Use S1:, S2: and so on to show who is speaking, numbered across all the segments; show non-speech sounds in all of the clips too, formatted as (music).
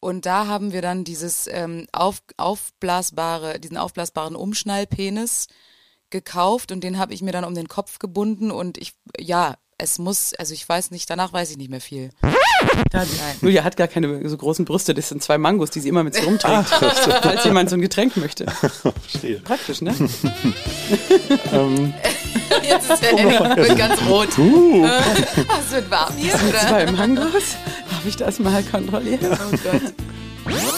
S1: Und da haben wir dann dieses ähm, auf, aufblasbare, diesen aufblasbaren Umschnallpenis gekauft und den habe ich mir dann um den Kopf gebunden und ich, ja, es muss, also ich weiß nicht, danach weiß ich nicht mehr viel.
S2: Nein. Julia hat gar keine so großen Brüste, das sind zwei Mangos, die sie immer mit sich rumträgt, falls jemand so ein Getränk möchte.
S3: Verstehe.
S2: Praktisch, ne? (laughs)
S1: Jetzt ist der Henning wird ganz rot.
S3: Uh,
S1: Ah, es wird warm hier, oder?
S2: Zwei Mangos. Darf ich das mal kontrollieren?
S1: Oh Gott. (laughs)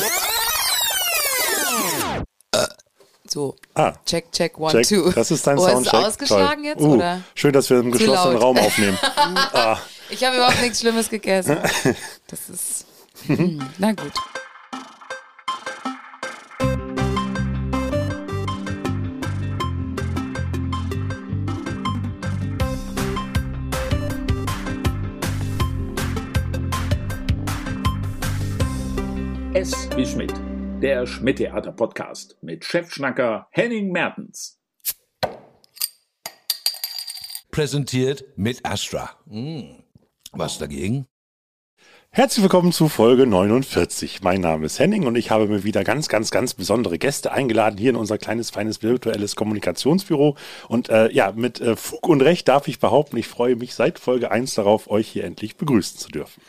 S1: So,
S3: ah,
S1: check, check, one,
S3: check.
S1: two.
S3: Das ist dein
S1: oh,
S3: Soundcheck.
S1: Ist es ausgeschlagen
S3: Toll.
S1: jetzt,
S3: Uh,
S1: oder?
S3: Schön, dass wir im
S1: Zu
S3: geschlossenen
S1: laut.
S3: Raum aufnehmen. (laughs) ah,
S1: Ich habe überhaupt nichts Schlimmes gegessen. (laughs) Das ist. Hm, na gut.
S4: Wie Schmidt, der Schmidt-Theater-Podcast mit Chefschnacker Henning Mertens.
S5: präsentiert mit Astra. Hm. Was dagegen?
S3: Herzlich willkommen zu Folge 49. Mein Name ist Henning und ich habe mir wieder ganz, ganz, ganz besondere Gäste eingeladen hier in unser kleines, feines virtuelles Kommunikationsbüro. Und äh, ja, mit äh, Fug und Recht darf ich behaupten, ich freue mich seit Folge 1 darauf, euch hier endlich begrüßen zu dürfen.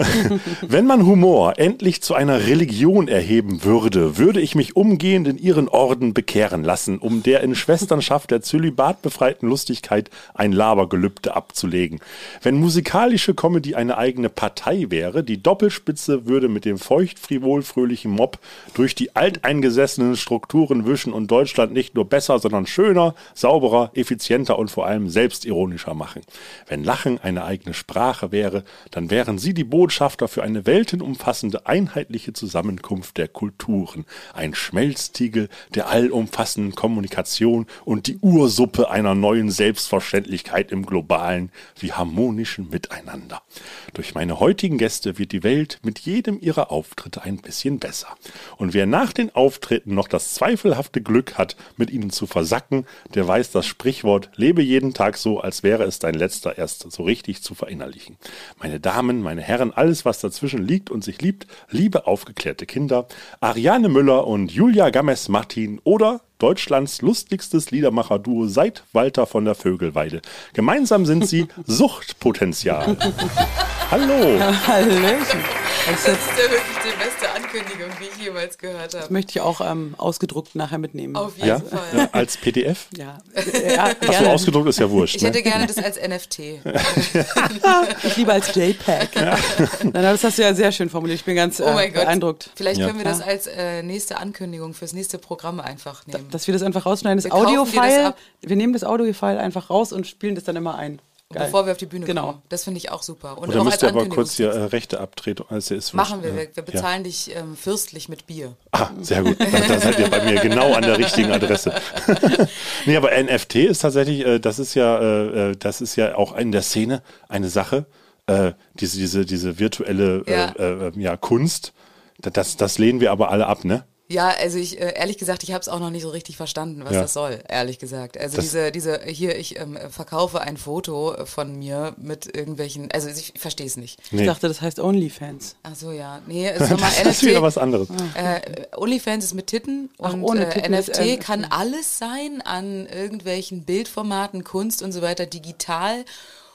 S3: (laughs) Wenn man Humor endlich zu einer Religion erheben würde, würde ich mich umgehend in ihren Orden bekehren lassen, um der in Schwesternschaft der zölibatbefreiten Lustigkeit ein Labergelübde abzulegen. Wenn musikalische Comedy eine eigene Partei wäre, die Doppelspitze würde mit dem feucht-frivol-fröhlichen Mob durch die alteingesessenen Strukturen wischen und Deutschland nicht nur besser, sondern schöner, sauberer, effizienter und vor allem selbstironischer machen. Wenn Lachen eine eigene Sprache wäre, dann wären sie die Botschafter für eine weltenumfassende, einheitliche Zusammenkunft der Kulturen, ein Schmelztiegel der allumfassenden Kommunikation und die Ursuppe einer neuen Selbstverständlichkeit im globalen wie harmonischen Miteinander. Durch meine heutigen Gäste wird die Welt mit jedem ihrer Auftritte ein bisschen besser. Und wer nach den Auftritten noch das zweifelhafte Glück hat, mit ihnen zu versacken, der weiß das Sprichwort, lebe jeden Tag so, als wäre es dein letzter erst so richtig zu verinnerlichen. Meine Damen, meine Herren, alles was dazwischen liegt und sich liebt, liebe aufgeklärte Kinder, Ariane Müller und Julia Games-Martin oder Deutschlands lustigstes Liedermacher-Duo seit Walter von der Vögelweide. Gemeinsam sind sie (laughs) Suchtpotenzial. (laughs) Hallo.
S2: Hallöchen. Das,
S1: Das ist ja wirklich die beste Ankündigung, die ich jemals gehört habe.
S2: möchte ich auch ähm, ausgedruckt nachher mitnehmen.
S1: Auf jeden
S3: Ja,
S1: Fall.
S3: ja, als PDF?
S2: Ja, ja
S3: Achso, ausgedruckt ist ja wurscht.
S1: Ich
S3: Ne?
S1: hätte gerne das als NFT. (laughs)
S2: Ich lieber als JPEG. Nein, das hast du ja sehr schön formuliert. Ich bin ganz äh,
S1: Oh mein Gott.
S2: beeindruckt.
S1: Vielleicht
S3: Ja.
S1: können wir das als äh, nächste Ankündigung fürs nächste Programm einfach nehmen.
S2: Dass wir das einfach rausschneiden, das
S1: das
S2: Audio-File. Wir nehmen das Audio-File einfach raus und spielen das dann immer ein. Geil.
S1: Bevor wir auf die Bühne
S2: Genau.
S1: kommen. Das finde ich auch super. Und
S3: Oder
S1: auch
S3: müsst ihr aber kurz hier äh, Rechte abtreten. Also ist
S1: Machen wir. Wir, wir
S3: Ja.
S1: bezahlen dich ähm, fürstlich mit Bier.
S3: Ah, sehr gut. Da, seid ihr bei mir genau an der richtigen Adresse. (laughs) nee, aber NFT ist tatsächlich, äh, das ist ja, äh, äh, das ist ja auch in der Szene eine Sache. Äh, diese, diese, diese virtuelle äh,
S1: Ja.
S3: ja, Kunst. Da- Das, das lehnen wir aber alle ab, ne?
S1: Ja, also ich, äh, ehrlich gesagt, ich habe es auch noch nicht so richtig verstanden, was
S3: Ja.
S1: das soll, ehrlich gesagt. Also
S3: Das-
S1: diese, diese, hier, ich ähm, verkaufe ein Foto von mir mit irgendwelchen, also ich verstehe es nicht.
S2: Ich dachte, das heißt OnlyFans.
S1: Ach so, ja. Nee, es (laughs) ist nochmal
S3: Das ist wieder
S1: NFT.
S3: was anderes.
S1: Äh, OnlyFans ist mit Titten
S2: Ach,
S1: und
S2: ohne
S1: äh,
S2: Titten ist,
S1: NFT
S2: ähm,
S1: kann alles sein an irgendwelchen Bildformaten, Kunst und so weiter, digital.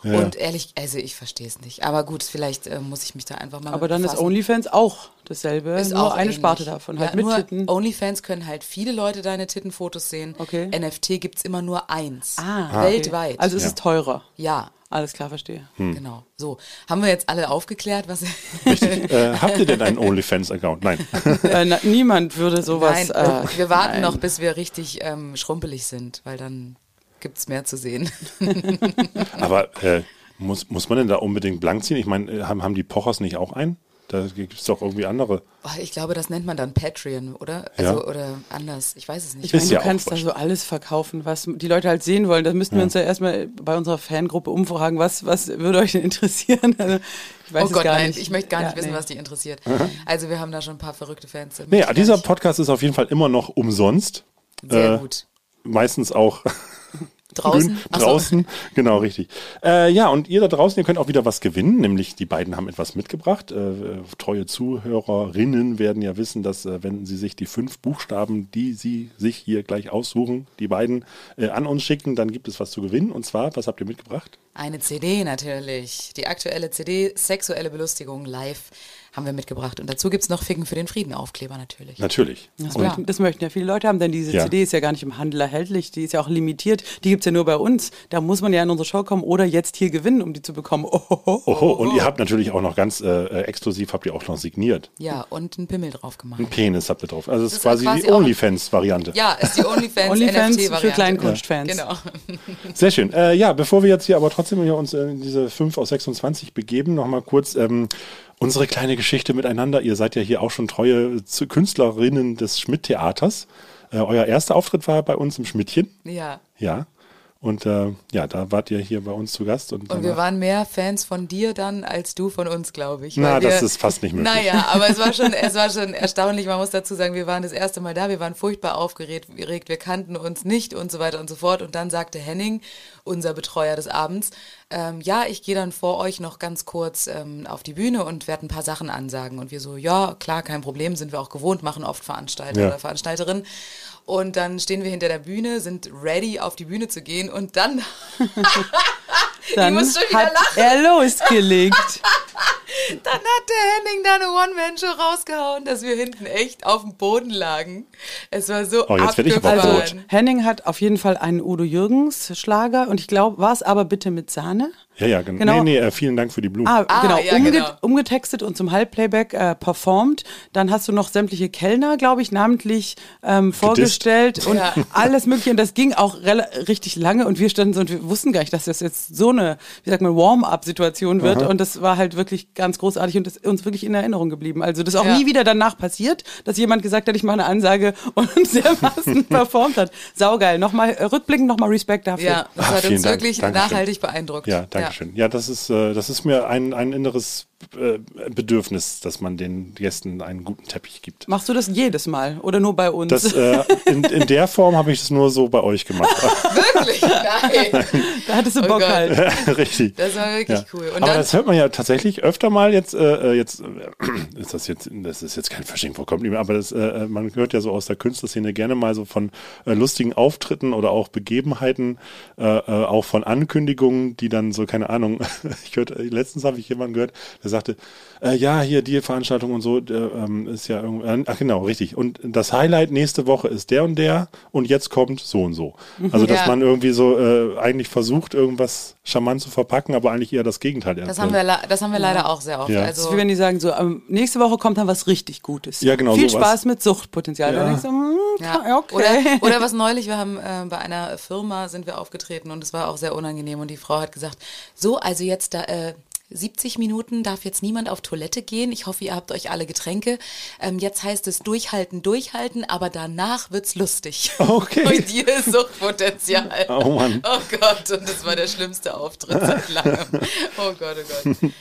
S1: Und ehrlich, also ich verstehe es nicht. Aber gut, vielleicht äh, muss ich mich da einfach mal
S2: Aber
S1: mit
S2: dann ist
S1: befassen.
S2: OnlyFans auch dasselbe,
S1: Ist
S2: nur
S1: auch
S2: eine
S1: ähnlich.
S2: Sparte davon, halt
S1: ja,
S2: mit
S1: nur
S2: Titten.
S1: OnlyFans können halt viele Leute deine Tittenfotos sehen.
S2: Okay.
S1: NFT gibt's immer nur eins.
S2: Ah,
S1: Weltweit.
S2: Okay. Also es ist teurer.
S1: ja,
S2: Alles klar, verstehe.
S1: genau. So, haben wir jetzt alle aufgeklärt, was (laughs)
S3: Äh, habt ihr denn einen OnlyFans-Account? Nein. (laughs)
S2: äh, na, niemand würde sowas.
S1: Nein,
S2: äh,
S1: wir warten
S2: nein.
S1: noch, bis wir richtig ähm, schrumpelig sind, weil dann gibt's mehr zu sehen. (laughs)
S3: Aber äh, muss, muss man denn da unbedingt blank ziehen? Ich meine, äh, haben, haben die Pochers nicht auch einen? Da gibt es doch irgendwie andere.
S1: Ich glaube, das nennt man dann Patreon, oder?
S3: Ja.
S1: Also, oder anders. Ich weiß es nicht.
S2: Ich meine, du
S3: ja
S2: kannst da so alles verkaufen, was die Leute halt sehen wollen. Das müssten wir uns ja erstmal bei unserer Fangruppe umfragen. Was, was würde euch denn interessieren? Also, ich weiß
S1: oh
S2: es
S1: Gott,
S2: gar
S1: nein,
S2: nicht.
S1: ich möchte gar
S2: Ja,
S1: nicht wissen,
S2: nee.
S1: was die interessiert. Also wir haben da schon ein paar verrückte Fans.
S3: Nee, dieser Podcast ist auf jeden Fall immer noch umsonst.
S1: Sehr
S3: äh,
S1: gut.
S3: Meistens auch
S1: Draußen?
S3: Grün,
S1: Ach so.
S3: draußen, genau, richtig. Äh, ja, und ihr da draußen, ihr könnt auch wieder was gewinnen, nämlich die beiden haben etwas mitgebracht. Äh, äh, treue Zuhörerinnen werden ja wissen, dass äh, wenn sie sich die fünf Buchstaben, die sie sich hier gleich aussuchen, die beiden äh, an uns schicken, dann gibt es was zu gewinnen. Und zwar, was habt ihr mitgebracht?
S1: Eine CD natürlich. Die aktuelle CD Sexuelle Belustigung live haben wir mitgebracht. Und dazu gibt's noch Ficken für den Frieden Aufkleber natürlich.
S3: Natürlich.
S2: Das, möchten, das möchten ja viele Leute haben, denn diese
S3: Ja.
S2: CD ist ja gar nicht im Handel erhältlich, die ist ja auch limitiert, die gibt's ja nur bei uns. Da muss man ja in unsere Show kommen oder jetzt hier gewinnen, um die zu bekommen. Ohoho. (laughs)
S3: Oho, und ihr habt natürlich auch noch ganz äh, äh, exklusiv, habt ihr auch noch signiert.
S1: Ja, und einen Pimmel drauf gemacht.
S3: Ein Penis habt ihr drauf. Also es ist quasi,
S1: quasi
S3: die OnlyFans-Variante.
S1: Ja, ist die OnlyFans, (laughs)
S2: OnlyFans für Kleinkunstfans.
S1: Genau. (laughs)
S3: Sehr schön. Äh, ja, bevor wir jetzt hier aber trotzdem hier uns in diese 5 aus 26 begeben, nochmal kurz ähm, unsere kleine Geschichte miteinander. Ihr seid ja hier auch schon treue Künstlerinnen des Schmidt-Theaters. Äh, euer erster Auftritt war bei uns im Schmidtchen.
S1: Ja.
S3: Ja. Und äh, ja, da wart ihr hier bei uns zu Gast. Und,
S1: Und wir waren mehr Fans von dir dann als du von uns, glaube ich.
S3: Na,
S1: wir,
S3: das ist fast nicht möglich.
S1: Naja, (laughs) aber es war schon, es war schon erstaunlich. Man muss dazu sagen, wir waren das erste Mal da, wir waren furchtbar aufgeregt, wir kannten uns nicht und so weiter und so fort. Und dann sagte Henning, unser Betreuer des Abends, ähm, ja, ich gehe dann vor euch noch ganz kurz ähm, auf die Bühne und werde ein paar Sachen ansagen. Und wir so, ja, klar, kein Problem, sind wir auch gewohnt, machen oft Veranstalter
S3: Ja.
S1: oder Veranstalterinnen. Und dann stehen wir hinter der Bühne, sind ready, auf die Bühne zu gehen. Und dann (laughs) (laughs)
S2: Dann
S1: muss schon wieder
S2: hat
S1: lachen.
S2: er losgelegt. (laughs)
S1: Dann hat der Henning da eine One-Man-Show rausgehauen, dass wir hinten echt auf dem Boden lagen. Es war so
S3: Oh, jetzt ich aber
S1: abgefahren.
S3: rot.
S2: Henning hat auf jeden Fall einen Udo Jürgens Schlager und ich glaube, war es aber bitte mit Sahne?
S3: Ja, ja, genau.
S2: Genau.
S3: Nee, nee, äh, vielen Dank für die Blumen.
S2: Ah,
S1: Ah,
S2: genau,
S1: ja,
S2: umge
S1: genau.
S2: umgetextet und zum Halbplayback äh, performt. Dann hast du noch sämtliche Kellner, glaube ich, namentlich ähm, vorgestellt und
S1: Ja.
S2: alles mögliche. Und das ging auch richtig lange und wir standen so und wir wussten gar nicht, dass das jetzt so eine, wie sagt man, Warm-up-Situation wird. Und das war halt wirklich ganz großartig und das ist uns wirklich in Erinnerung geblieben. Also das ist auch
S1: Ja.
S2: nie wieder danach passiert, dass jemand gesagt hat, ich mache eine Ansage und (laughs) dermaßen (laughs) performt hat. Saugeil. Nochmal äh, rückblickend nochmal Respekt dafür.
S1: Ja, das
S3: Ah,
S1: hat uns
S3: Dank.
S1: wirklich
S3: Dankeschön.
S1: nachhaltig beeindruckt.
S3: Ja, danke schön. Ja, das ist, äh, das ist mir ein, ein inneres äh, Bedürfnis, dass man den Gästen einen guten Teppich gibt.
S2: Machst du das jedes Mal oder nur bei uns?
S3: Das, äh, in, in der Form habe ich es nur so bei euch gemacht. (laughs)
S1: Wirklich? Nein.
S2: da hattest du
S1: Oh
S2: Bock
S1: Gott.
S2: halt. (laughs)
S3: Richtig.
S1: Das war wirklich
S3: Ja.
S1: cool. Und
S3: Aber
S1: dann,
S3: das hört man ja tatsächlich öfter mal jetzt, äh, jetzt äh, (clears throat) ist das jetzt, das ist jetzt kein Fasching vorkommt, aber das, äh, man hört ja so aus der Künstlerszene gerne mal so von äh, lustigen Auftritten oder auch Begebenheiten, äh, äh, auch von Ankündigungen, die dann so, keine Ahnung, (laughs) ich hörte, letztens habe ich jemanden gehört, der sagte, äh, ja, hier die Veranstaltung und so, der, ähm, ist ja irgendwie, äh, ach genau, richtig. Und das Highlight nächste Woche ist der und der und jetzt kommt so und so. Also, dass
S1: Ja.
S3: man irgendwie so äh, eigentlich versucht, irgendwas charmant zu verpacken, aber eigentlich eher das Gegenteil
S1: das
S3: erzählt.
S1: haben wir, das haben wir leider auch sehr oft.
S3: Ja.
S2: Das
S1: Also,
S2: ist wie wenn die sagen, so, ähm, nächste Woche kommt dann was richtig Gutes.
S3: Ja, genau,
S2: Viel
S3: sowas.
S2: Spaß mit Suchtpotenzial.
S3: Ja.
S2: Dann denkst du, hm,
S1: Ja.
S2: okay.
S1: Oder, oder was (laughs) neulich, wir haben äh, bei einer Firma sind wir aufgetreten und es war auch sehr unangenehm und die Frau hat gesagt, so, also jetzt da, äh, 70 Minuten darf jetzt niemand auf Toilette gehen. Ich hoffe, ihr habt euch alle Getränke. Ähm, jetzt heißt es durchhalten, durchhalten, aber danach wird's lustig.
S3: Okay. (laughs)
S1: Und hier ist Suchtpotenzial.
S3: Oh Mann.
S1: Oh Gott, und das war der schlimmste Auftritt seit langem. Oh Gott, oh Gott.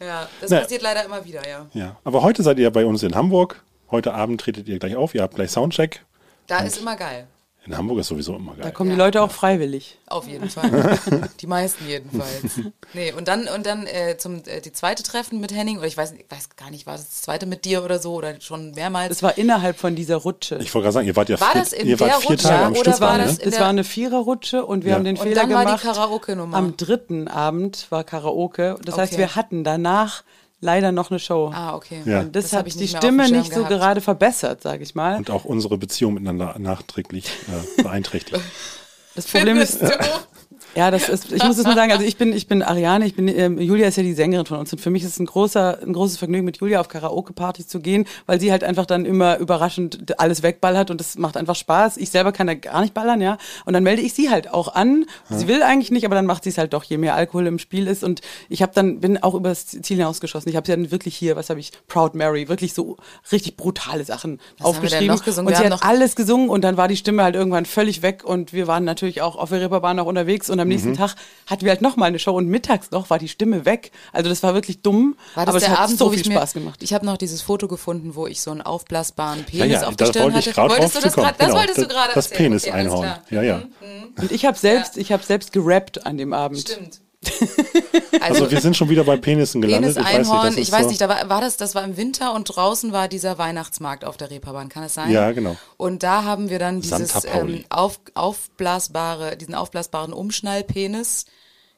S1: Ja, das
S3: Na.
S1: passiert leider immer wieder, ja.
S3: Ja, aber heute seid ihr bei uns in Hamburg. Heute Abend tretet ihr gleich auf. Ihr habt gleich Soundcheck.
S1: Da ist immer geil.
S3: In Hamburg ist sowieso immer
S2: Da
S3: geil.
S2: kommen die. Leute auch freiwillig.
S1: Auf jeden Fall. (laughs) Die meisten jedenfalls. Nee, und dann, und dann äh, zum äh, die zweite Treffen mit Henning, oder ich weiß, ich weiß gar nicht, war das das zweite mit dir oder so, oder schon mehrmals.
S2: Das war innerhalb von dieser Rutsche.
S3: Ich wollte gerade sagen, ihr wart ja
S1: War
S3: vier,
S1: das in
S3: ihr wart
S1: der
S3: vier
S1: Rutsche
S3: Tage am
S1: oder
S3: Stück.
S2: das war,
S1: war
S3: ne?
S1: das
S2: das war eine Viererrutsche und wir
S3: Ja.
S2: haben den
S1: Und
S2: Fehler
S1: dann war die
S2: gemacht.
S1: Karaoke-Nummer.
S2: Am dritten Abend war Karaoke. Das heißt,
S1: Okay.
S2: wir hatten danach leider noch eine Show.
S1: ah, okay.
S3: Ja.
S2: Und das,
S1: Das
S2: hat
S1: ich
S2: die Stimme nicht so
S1: gehabt.
S2: gerade verbessert, sage ich mal.
S3: Und auch unsere Beziehung miteinander nachträglich äh, beeinträchtigt. (laughs)
S2: Das Problem ist? (laughs) Ja, das ist, ich muss es nur sagen, also ich bin, ich bin Ariane, ich bin, ähm, Julia ist ja die Sängerin von uns und für mich ist es ein großer, ein großes Vergnügen, mit Julia auf Karaoke-Partys zu gehen, weil sie halt einfach dann immer überraschend alles wegballert und das macht einfach Spaß. Ich selber kann da gar nicht ballern, ja. Und dann melde ich sie halt auch an. Sie will eigentlich nicht, aber dann macht sie es halt doch, je mehr Alkohol im Spiel ist. Und ich habe dann, bin auch übers Ziel hinausgeschossen. Ich habe sie dann wirklich hier, was habe ich, Proud Mary, wirklich so richtig brutale Sachen
S1: Was haben wir denn
S2: aufgeschrieben.
S1: noch?
S2: Und sie hat alles gesungen und dann war die Stimme halt irgendwann völlig weg und wir waren natürlich auch auf der Reeperbahn noch unterwegs und dann am nächsten Tag hatten wir halt nochmal eine Show und mittags noch war die Stimme weg. Also das war wirklich dumm,
S1: War das
S2: aber es
S1: der
S2: hat
S1: Abend,
S2: so viel
S1: ich mir,
S2: Spaß gemacht.
S1: Ich habe noch dieses Foto gefunden, wo ich so einen aufblasbaren Penis
S3: ja,
S1: auf der Stirn hatte.
S3: gerade
S1: Wolltest du das gerade? Das
S3: Genau,
S1: wolltest du
S3: das-
S1: gerade
S3: Das. Penis-Einhorn.
S1: Okay, alles
S3: ja,
S1: klar.
S3: ja.
S2: Und ich habe selbst, ich habe selbst gerappt an dem Abend.
S1: Stimmt. (laughs)
S3: Also wir sind schon wieder bei Penissen gelandet.
S1: Penis
S3: ich weiß nicht,
S1: Einhorn,
S3: das
S1: ich weiß nicht, da war, war das, das war im Winter und draußen war dieser Weihnachtsmarkt auf der Reeperbahn, kann es sein?
S3: Ja, genau.
S1: Und da haben wir dann dieses ähm, auf, aufblasbare, diesen aufblasbaren Umschnallpenis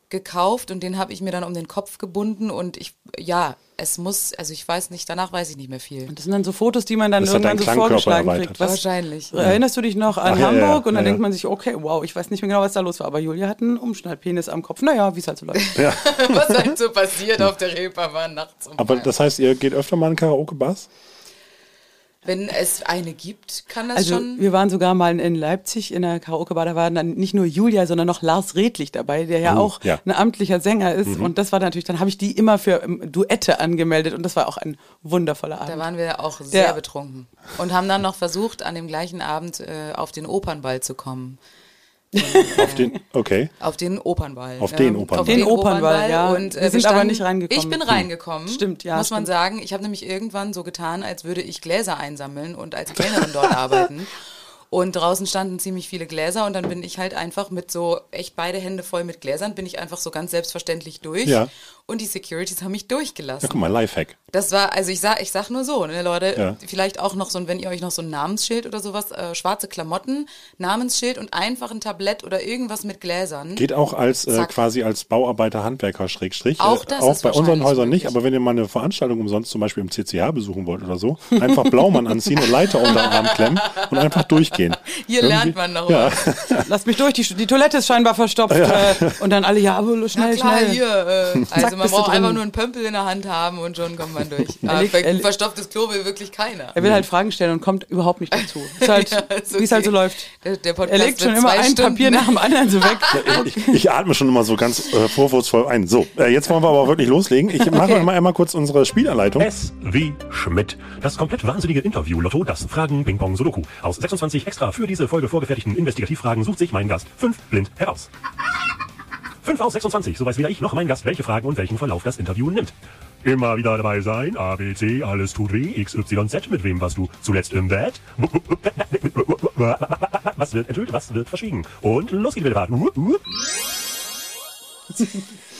S1: gekauft und den habe ich mir dann um den Kopf gebunden und ich, ja, es muss, also ich weiß nicht, danach weiß ich nicht mehr viel.
S2: Das sind dann so Fotos, die man dann
S3: Das
S2: irgendwann so vorgeschlagen kriegt. Was,
S1: Wahrscheinlich.
S2: Erinnerst du dich noch an
S3: Ach, ja,
S2: Hamburg?
S3: ja,
S2: und dann
S3: ja,
S2: denkt
S3: ja.
S2: man sich, okay, wow, ich weiß nicht mehr genau, was da los war. Aber Julia hat einen Umschnallpenis am Kopf. Naja, wie es halt so läuft. (laughs)
S1: Was halt so passiert auf der Reeperbahn nachts um
S3: Aber das heißt, ihr geht öfter mal in Karaoke-Bars?
S1: Wenn es eine gibt, kann das
S2: Also
S1: schon.
S2: wir waren sogar mal in Leipzig in der Karaoke-Bar, da war dann nicht nur Julia, sondern noch Lars Redlich dabei, der ja
S3: Oh,
S2: auch
S3: ja.
S2: ein amtlicher Sänger ist. Und das war natürlich, dann habe ich die immer für ähm, Duette angemeldet und das war auch ein wundervoller Abend.
S1: Da waren wir auch sehr
S2: Der-
S1: betrunken und haben dann noch versucht, an dem gleichen Abend äh, auf den Opernball zu kommen.
S3: Auf den, okay.
S1: Auf den Opernball.
S3: Auf den Opernball.
S1: Auf
S2: Den Opernball, ja.
S1: Und, äh,
S2: Wir sind aber
S1: standen-
S2: nicht reingekommen.
S1: Ich bin reingekommen.
S2: Stimmt, ja,
S1: Muss man
S2: stimmt.
S1: sagen. Ich habe nämlich irgendwann so getan, als würde ich Gläser einsammeln und als Kellnerin dort (laughs) arbeiten. Und draußen standen ziemlich viele Gläser und dann bin ich halt einfach mit so echt beide Hände voll mit Gläsern, bin ich einfach so ganz selbstverständlich durch.
S3: Ja.
S1: Und die Securities haben mich durchgelassen.
S3: Ja, guck mal, Lifehack.
S1: Das war, also ich sag, ich sag nur so, ne, Leute,
S3: Ja.
S1: vielleicht auch noch so, ein- wenn ihr euch noch so ein Namensschild oder sowas, äh, schwarze Klamotten, Namensschild und einfach ein Tablett oder irgendwas mit Gläsern.
S3: Geht auch als äh,
S1: Zack.
S3: quasi als Bauarbeiter, Handwerker, Schrägstrich.
S1: Auch
S3: äh,
S1: das
S3: auch
S1: ist
S3: bei unseren Häusern nicht,
S1: möglich.
S3: aber wenn ihr mal eine Veranstaltung umsonst zum Beispiel im CCH besuchen wollt oder so, einfach Blaumann anziehen und Leiter unter den Arm klemmen und einfach durchgehen.
S1: Hier lernt man noch
S3: Ja.
S1: was.
S2: Lass mich durch, die, die Toilette ist scheinbar verstopft. Äh, und dann alle, ja, aber
S1: Na
S2: schnell,
S1: klar,
S2: schnell.
S1: hier. Äh, also man braucht einfach nur einen Pömpel in der Hand haben und schon kommt man (laughs) durch.
S2: Er
S1: ver
S2: er-
S1: verstopftes Klo will wirklich keiner.
S2: Er will halt Fragen stellen und kommt überhaupt nicht dazu. Ist (laughs) halt,
S1: Ja, ist
S2: Wie es halt so
S1: okay.
S2: läuft.
S1: Der, der
S2: Er legt schon immer ein
S1: Stunden,
S2: Papier nach dem anderen so weg. (laughs)
S3: Ich, ich atme schon immer so ganz äh, vorwurfsvoll ein. So, äh, jetzt wollen wir aber wirklich loslegen. Ich mache
S1: Okay.
S3: mal einmal kurz unsere Spielanleitung.
S6: S wie Schmidt. Das komplett wahnsinnige Interview-Lotto, das Fragen, Ping-Pong, Sudoku. Aus 26 extra für diese Folge vorgefertigten Investigativfragen sucht sich mein Gast fünf blind heraus. 5 aus 26, so weiß weder ich noch mein Gast, welche Fragen und welchen Verlauf das Interview nimmt. Immer wieder dabei sein, A, B, C, alles tut weh, X, Y, Z, mit wem warst du zuletzt im Bett? Was wird enthüllt, was wird verschwiegen? Und los geht's wieder. (laughs)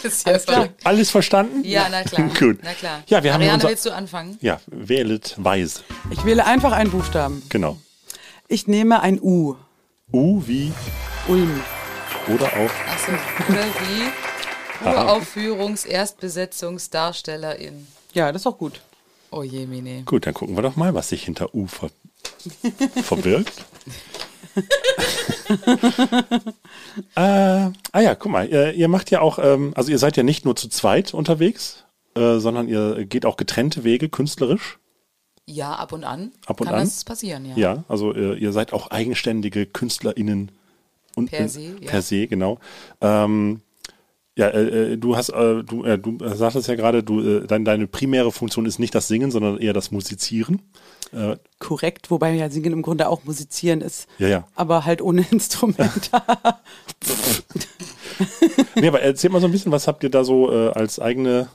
S1: Ist ja verrückt.
S3: Alles verstanden?
S1: Ja, na klar. (laughs)
S3: Gut.
S1: Na klar.
S3: Ja, wir haben
S1: Ariane,
S3: unser,
S1: willst du anfangen?
S3: ja, wählet weise.
S2: Ich wähle einfach einen Buchstaben.
S3: Genau.
S2: Ich nehme ein U.
S3: U wie
S2: Ulm.
S3: Oder auch
S1: Achso, oder wie? Uraufführungs-Erstbesetzungsdarstellerin.
S2: Ja, das ist auch gut.
S1: Oh je, Mine.
S3: Gut, dann gucken wir doch mal, was sich hinter U ver verbirgt. (laughs) äh, ah ja, guck mal, ihr, ihr macht ja auch, ähm, also ihr seid ja nicht nur zu zweit unterwegs, äh, sondern ihr geht auch getrennte Wege künstlerisch.
S1: Ja, ab und an.
S3: Ab und
S1: kann
S3: an?
S1: das passieren, ja.
S3: Ja, also äh, ihr seid auch eigenständige KünstlerInnen und
S1: Per se, ja.
S3: per se, genau. Ähm, ja, äh, äh, du hast, äh, du, äh, du sagtest ja gerade, du, äh, dein, deine primäre Funktion ist nicht das Singen, sondern eher das Musizieren. Äh,
S2: Korrekt, wobei ja Singen im Grunde auch Musizieren ist.
S3: Ja, ja.
S2: Aber halt ohne (laughs) Instrument.
S3: nee, aber erzähl mal so ein bisschen, was habt ihr da so als eigene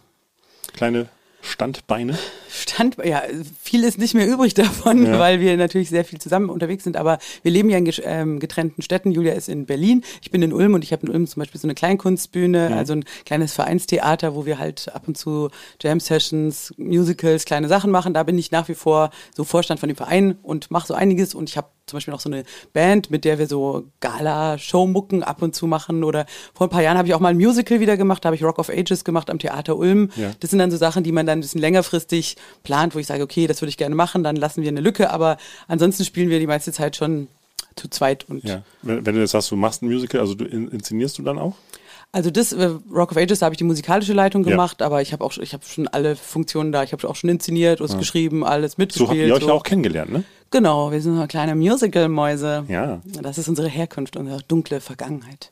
S3: kleine Standbeine?
S2: Stand, ja, viel ist nicht mehr übrig davon,
S3: Ja.
S2: weil wir natürlich sehr viel zusammen unterwegs sind. Aber wir leben ja in ähm, getrennten Städten. Julia ist in Berlin, ich bin in Ulm und ich habe in Ulm zum Beispiel so eine Kleinkunstbühne,
S3: Mhm.
S2: also ein kleines Vereinstheater, wo wir halt ab und zu Jam-Sessions, Musicals, kleine Sachen machen. Da bin ich nach wie vor so Vorstand von dem Verein und mache so einiges. Und ich habe zum Beispiel noch so eine Band, mit der wir so Gala-Showmucken ab und zu machen. Oder vor ein paar Jahren habe ich auch mal ein Musical wieder gemacht, da habe ich Rock of Ages gemacht am Theater Ulm.
S3: Ja.
S2: Das sind dann so Sachen, die man dann ein bisschen längerfristig plant, wo ich sage, okay, das würde ich gerne machen, dann lassen wir eine Lücke, aber ansonsten spielen wir die meiste Zeit schon zu zweit und
S3: Ja. Wenn, wenn du jetzt sagst, du machst ein Musical, also du in, inszenierst du dann auch?
S2: also das äh, Rock of Ages, da habe ich die musikalische Leitung
S3: Ja.
S2: gemacht, aber ich habe auch ich habe schon alle Funktionen da, ich habe auch schon inszeniert, was geschrieben, alles
S3: So
S2: mitgespielt.
S3: habt ihr euch
S2: so.
S3: ja auch kennengelernt, ne?
S2: Genau, wir sind so kleine Musical-Mäuse.
S3: Ja.
S2: Das ist unsere Herkunft, unsere dunkle Vergangenheit.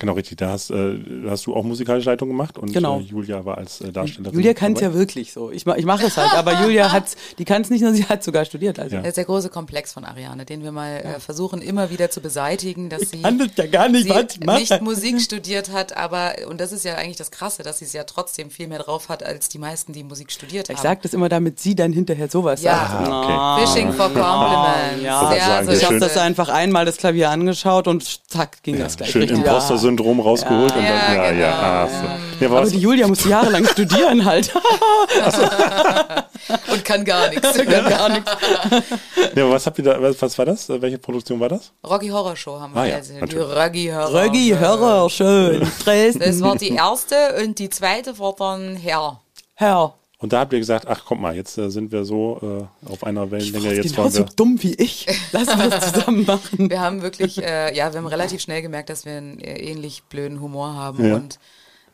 S3: Genau, richtig. Da hast, äh, hast du auch musikalische Leitung gemacht und
S2: Genau.
S3: äh, Julia war als äh, Darstellerin.
S2: Julia kann es ja wirklich so. Ich, ich mache es halt, aber Julia hat, die kann es nicht nur, sie hat sogar studiert. Also
S3: Ja.
S1: Das ist der große Komplex von Ariane, den wir mal äh, versuchen immer wieder zu beseitigen, dass sie,
S2: kann das ja gar nicht,
S1: sie
S2: ich
S1: nicht Musik studiert hat, aber, und das ist ja eigentlich das Krasse, dass sie es ja trotzdem viel mehr drauf hat als die meisten, die Musik studiert
S2: Ich
S1: haben.
S2: sag das immer, damit sie dann hinterher sowas
S1: Ja.
S2: sagt.
S3: Ah, okay.
S1: Fishing for Compliments.
S2: ja.
S3: Ich
S1: sehr,
S3: sehr
S2: Ich habe das einfach einmal das Klavier angeschaut und zack, ging das gleich
S3: Schön
S2: richtig.
S3: Imposter-Syndrom rausgeholt und dann,
S1: Ja,
S3: ja,
S1: genau.
S3: ja. Ah, so. ja aber
S2: die Julia musste jahrelang (laughs) studieren halt. (laughs)
S1: Und kann gar nichts.
S2: gar (laughs) nichts.
S3: ja, aber was habt ihr da, was, was war das? Welche Produktion war das?
S1: Rocky Horror Show haben wir
S3: Ah, ja,
S1: also die. Rocky Horror.
S2: Hörrer, schön. Dresden.
S1: Das war die erste und die zweite war dann Herr.
S2: Herr.
S3: Und da habt ihr gesagt, ach komm mal, jetzt äh, sind wir so äh, auf einer Wellenlänge, jetzt
S2: Genauso
S3: wir.
S2: dumm wie ich. Lass uns das (laughs) zusammen machen.
S1: Wir haben wirklich, äh, ja, wir haben relativ schnell gemerkt, dass wir einen äh, ähnlich blöden Humor haben
S3: Ja.
S1: und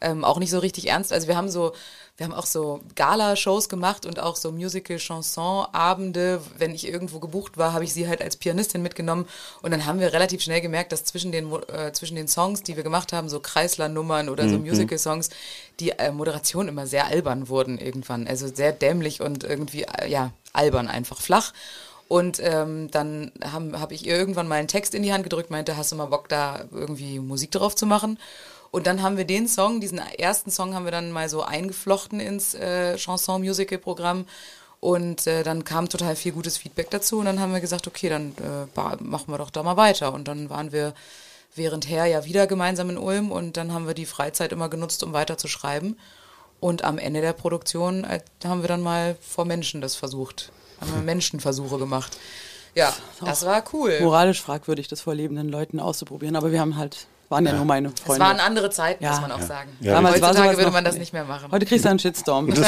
S1: ähm, auch nicht so richtig ernst. Also wir haben so, wir haben auch so Gala-Shows gemacht und auch so Musical-Chanson-Abende. Wenn ich irgendwo gebucht war, habe ich sie halt als Pianistin mitgenommen. Und dann haben wir relativ schnell gemerkt, dass zwischen den, äh, zwischen den Songs, die wir gemacht haben, so Kreisler-Nummern oder so Musical-Songs, die äh, Moderation immer sehr albern wurden irgendwann. Also sehr dämlich und irgendwie, äh, ja, albern einfach flach. Und ähm, dann habe hab ich ihr irgendwann mal einen Text in die Hand gedrückt, meinte, hast du mal Bock, da irgendwie Musik drauf zu machen? Und dann haben wir den Song, diesen ersten Song haben wir dann mal so eingeflochten ins äh, Chanson-Musical-Programm. Und äh, dann kam total viel gutes Feedback dazu. Und dann haben wir gesagt, okay, dann äh, machen wir doch da mal weiter. Und dann waren wir währendher ja wieder gemeinsam in Ulm. Und dann haben wir die Freizeit immer genutzt, um weiter zu schreiben. Und am Ende der Produktion äh, haben wir dann mal vor Menschen das versucht. Haben wir (laughs) Menschenversuche gemacht. Ja, das war cool.
S2: Moralisch fragwürdig, das vor lebenden Leuten auszuprobieren. Aber wir haben halt, waren ja, nur meine
S1: Es
S2: Freunde.
S1: waren andere Zeiten,
S2: Ja.
S1: muss man auch sagen.
S3: Ja,
S2: Damals
S1: Heutzutage würde man das nicht mehr machen.
S2: Heute kriegst du einen Shitstorm. (laughs)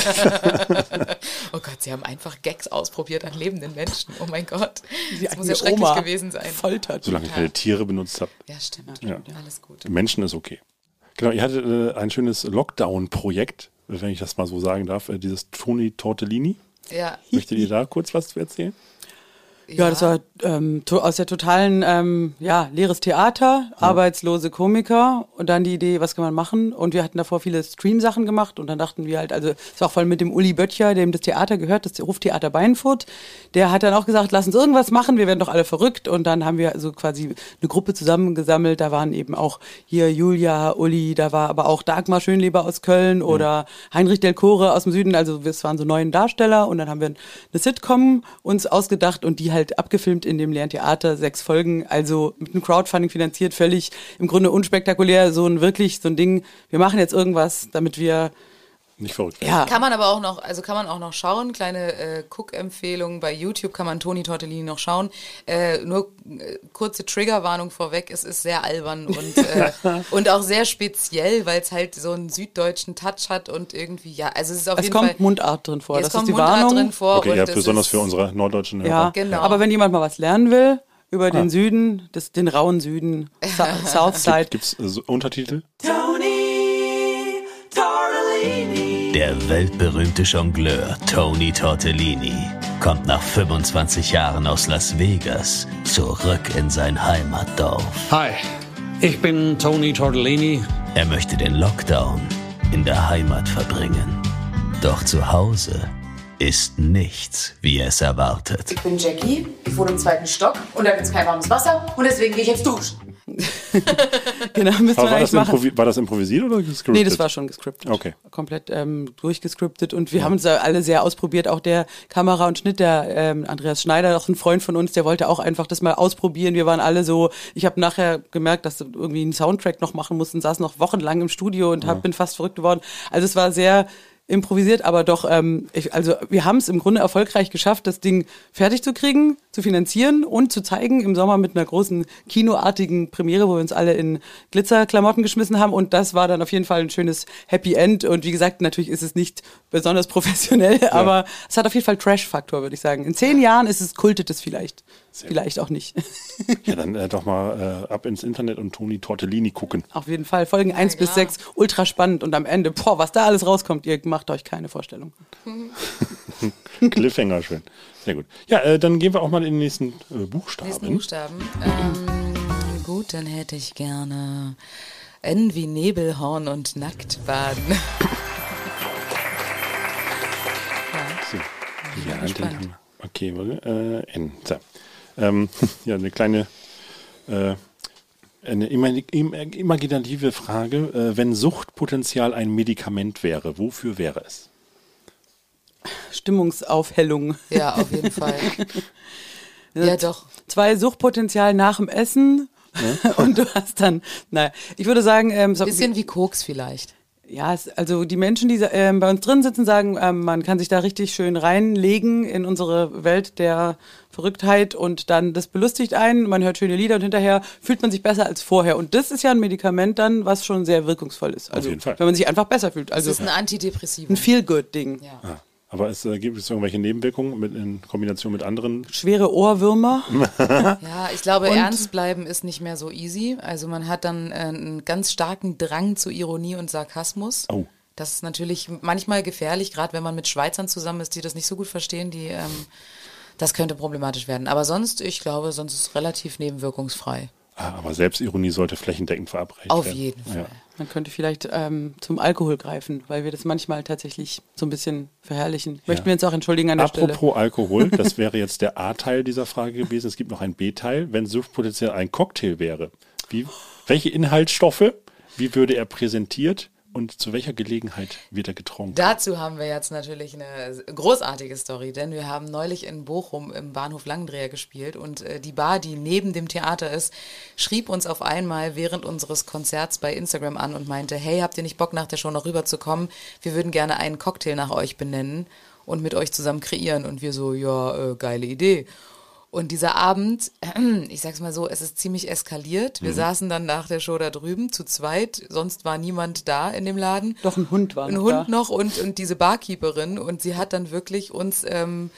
S1: Oh Gott, sie haben einfach Gags ausprobiert an lebenden Menschen. Oh mein Gott.
S2: Die
S1: Das muss ja schrecklich
S2: Oma
S1: gewesen sein.
S2: Foltert.
S3: Solange ihr keine Tiere benutzt habt.
S1: Ja, stimmt.
S3: Ja.
S1: Alles gut.
S3: Menschen ist okay. Genau, ihr hattet äh, ein schönes Lockdown-Projekt, wenn ich das mal so sagen darf, äh, dieses Toni Tortellini.
S1: Ja.
S3: Möchtet ihr da kurz was zu erzählen?
S2: Ja, das war ähm, aus der totalen, ähm, ja, leeres Theater, arbeitslose Komiker und dann die Idee, was kann man machen? Und wir hatten davor viele Stream-Sachen gemacht und dann dachten wir halt, also es war auch voll mit dem Uli Böttcher, dem das Theater gehört, das Hoftheater Beinfurt, der hat dann auch gesagt, lass uns irgendwas machen, wir werden doch alle verrückt. Und dann haben wir also quasi eine Gruppe zusammengesammelt, da waren eben auch hier Julia, Uli, da war aber auch Dagmar Schönleber aus Köln oder Heinrich Del Core aus dem Süden, also es waren so neuen Darsteller und dann haben wir eine Sitcom uns ausgedacht und die halt abgefilmt in dem leeren Theater, sechs Folgen, also mit einem Crowdfunding finanziert, völlig im Grunde unspektakulär, so ein wirklich so ein Ding, wir machen jetzt irgendwas, damit wir,
S3: Nicht verrückt werden.
S2: ja,
S1: Kann man aber auch noch, also kann man auch noch schauen. Kleine äh, Cook-Empfehlung bei YouTube kann man Toni Tortellini noch schauen. Äh, nur äh, kurze Triggerwarnung vorweg. Es ist sehr albern und, (laughs) äh, und auch sehr speziell, weil es halt so einen süddeutschen Touch hat und irgendwie, ja, also es ist auf
S2: es
S1: jeden
S2: kommt
S1: Fall.
S2: Mundart drin vor,
S1: es
S2: das
S1: kommt
S2: ist die
S1: Mundart
S2: Warnung.
S1: drin vor.
S3: Okay,
S1: und
S3: ja,
S1: es
S3: besonders
S1: ist,
S3: für unsere norddeutschen Hörer.
S2: Ja,
S1: Genau.
S2: aber wenn jemand mal was lernen will über den Süden, das, den rauen Süden, (laughs) Southside,
S3: Gibt es äh, so Untertitel?
S7: Der weltberühmte Jongleur Tony Tortellini kommt nach 25 Jahren aus Las Vegas zurück in sein Heimatdorf.
S8: Hi, ich bin Tony Tortellini.
S7: Er möchte den Lockdown in der Heimat verbringen. Doch zu Hause ist nichts, wie er es erwartet.
S9: Ich bin Jackie, ich wohne im zweiten Stock und da gibt's kein warmes Wasser und deswegen gehe ich jetzt duschen. (laughs)
S2: genau, man
S3: war
S2: eigentlich
S3: das,
S2: machen.
S3: war das improvisiert oder gescriptet?
S2: Nee, das war schon gescriptet.
S3: Okay.
S2: Komplett ähm, durchgescriptet und wir haben uns alle sehr ausprobiert. Auch der Kamera- und Schnitt, der ähm, Andreas Schneider, auch ein Freund von uns, der wollte auch einfach das mal ausprobieren. Wir waren alle so, ich habe nachher gemerkt, dass wir irgendwie einen Soundtrack noch machen mussten, saß noch wochenlang im Studio und hab, bin fast verrückt geworden. Also es war sehr improvisiert, aber doch, ähm, ich, also wir haben es im Grunde erfolgreich geschafft, das Ding fertig zu kriegen, zu finanzieren und zu zeigen im Sommer mit einer großen kinoartigen Premiere, wo wir uns alle in Glitzerklamotten geschmissen haben. Und das war dann auf jeden Fall ein schönes Happy End. Und wie gesagt, natürlich ist es nicht besonders professionell, (laughs) aber es hat auf jeden Fall Trash-Faktor, würde ich sagen. In zehn Jahren ist es kultet es vielleicht, vielleicht auch nicht.
S3: Ja, dann äh, doch mal äh, ab ins Internet und Toni Tortellini gucken.
S2: auf jeden Fall, Folgen eins bis sechs ultra spannend und am Ende, boah, was da alles rauskommt, ihr macht euch keine Vorstellung. (laughs)
S3: Cliffhanger, schön. Sehr gut. Ja, äh, dann gehen wir auch mal in den nächsten äh, Buchstaben.
S1: Nächsten Buchstaben. Ähm, gut, dann hätte ich gerne N wie Nebelhorn und Nacktbaden. (laughs)
S3: So, ja, den
S1: gespannt.
S3: haben wir. Okay, äh, N. So. Ähm, (laughs) ja, eine kleine, äh, eine imag- im- imaginative Frage. Äh, wenn Suchtpotenzial ein Medikament wäre, wofür wäre es?
S2: Stimmungsaufhellung.
S1: Ja, auf jeden Fall. (laughs) ja, doch.
S2: Zwei Suchtpotenzial nach dem Essen (laughs) und du hast dann, naja, ich würde sagen, ähm, so,
S1: Bisschen wie Koks vielleicht.
S2: Ja, es, also die Menschen, die ähm, bei uns drin sitzen, sagen, ähm, man kann sich da richtig schön reinlegen in unsere Welt der Verrücktheit und dann das belustigt einen, man hört schöne Lieder und hinterher fühlt man sich besser als vorher. Und das ist ja ein Medikament dann, was schon sehr wirkungsvoll ist. Also
S3: jeden Fall.
S2: wenn man sich einfach besser fühlt.
S1: Das
S2: Also
S1: ist ein Antidepressivum.
S2: ein Feel-Good-Ding.
S1: Ja.
S3: Ah, aber es, äh, gibt es irgendwelche Nebenwirkungen mit, in Kombination mit anderen?
S2: Schwere Ohrwürmer. (laughs)
S1: Ja, ich glaube,
S2: Und-
S1: ernst bleiben ist nicht mehr so easy. Also man hat dann äh, einen ganz starken Drang zu Ironie und Sarkasmus.
S3: Oh.
S1: Das ist natürlich manchmal gefährlich, gerade wenn man mit Schweizern zusammen ist, die das nicht so gut verstehen, die ähm, das könnte problematisch werden. Aber sonst, ich glaube, sonst ist es relativ nebenwirkungsfrei.
S3: Ah, aber Selbstironie sollte flächendeckend verabreicht
S1: Auf
S3: werden.
S1: jeden Fall.
S3: Ja.
S2: Man könnte vielleicht ähm, zum Alkohol greifen, weil wir das manchmal tatsächlich so ein bisschen verherrlichen. Möchten wir uns auch entschuldigen an der Stelle.
S3: Apropos Alkohol, (laughs) das wäre jetzt der A-Teil dieser Frage gewesen. Es gibt noch einen B-Teil. Wenn Suchtpotenzial ein Cocktail wäre, wie, welche Inhaltsstoffe, wie würde er präsentiert und zu welcher Gelegenheit wird er getrunken?
S1: Dazu haben wir jetzt natürlich eine großartige Story, denn wir haben neulich in Bochum im Bahnhof Langendreher gespielt und äh, die Bar, die neben dem Theater ist, schrieb uns auf einmal während unseres Konzerts bei Instagram an und meinte, hey, habt ihr nicht Bock nach der Show noch rüberzukommen? Wir würden gerne einen Cocktail nach euch benennen und mit euch zusammen kreieren und wir so, ja, äh, geile Idee. Und dieser Abend, (clears throat) ich sag's mal so, es ist ziemlich eskaliert. Wir saßen dann nach der Show da drüben zu zweit, sonst war niemand da in dem Laden.
S2: Doch ein Hund war
S1: Ein
S2: noch
S1: Hund
S2: da.
S1: noch und, und diese Barkeeperin und sie hat dann wirklich uns, ähm,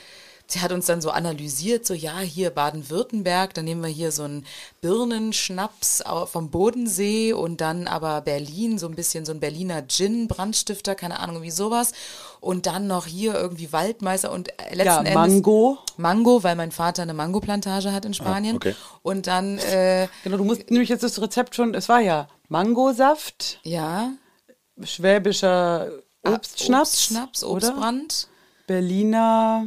S1: sie hat uns dann so analysiert, so ja, hier Baden-Württemberg, dann nehmen wir hier so einen Birnenschnaps vom Bodensee und dann aber Berlin, so ein bisschen so ein Berliner Gin, Brandstifter, keine Ahnung, wie sowas. Und dann noch hier irgendwie Waldmeister und äh, letzten
S2: Ja,
S1: Endes
S2: Mango.
S1: Mango, weil mein Vater eine Mangoplantage hat in Spanien.
S3: okay.
S1: Und dann, äh,
S2: Genau, du musst nämlich jetzt das Rezept schon, es war ja Mangosaft,
S1: ja,
S2: schwäbischer Obstschnaps,
S1: Obstschnaps,
S2: oder?
S1: Obstbrand,
S2: Berliner,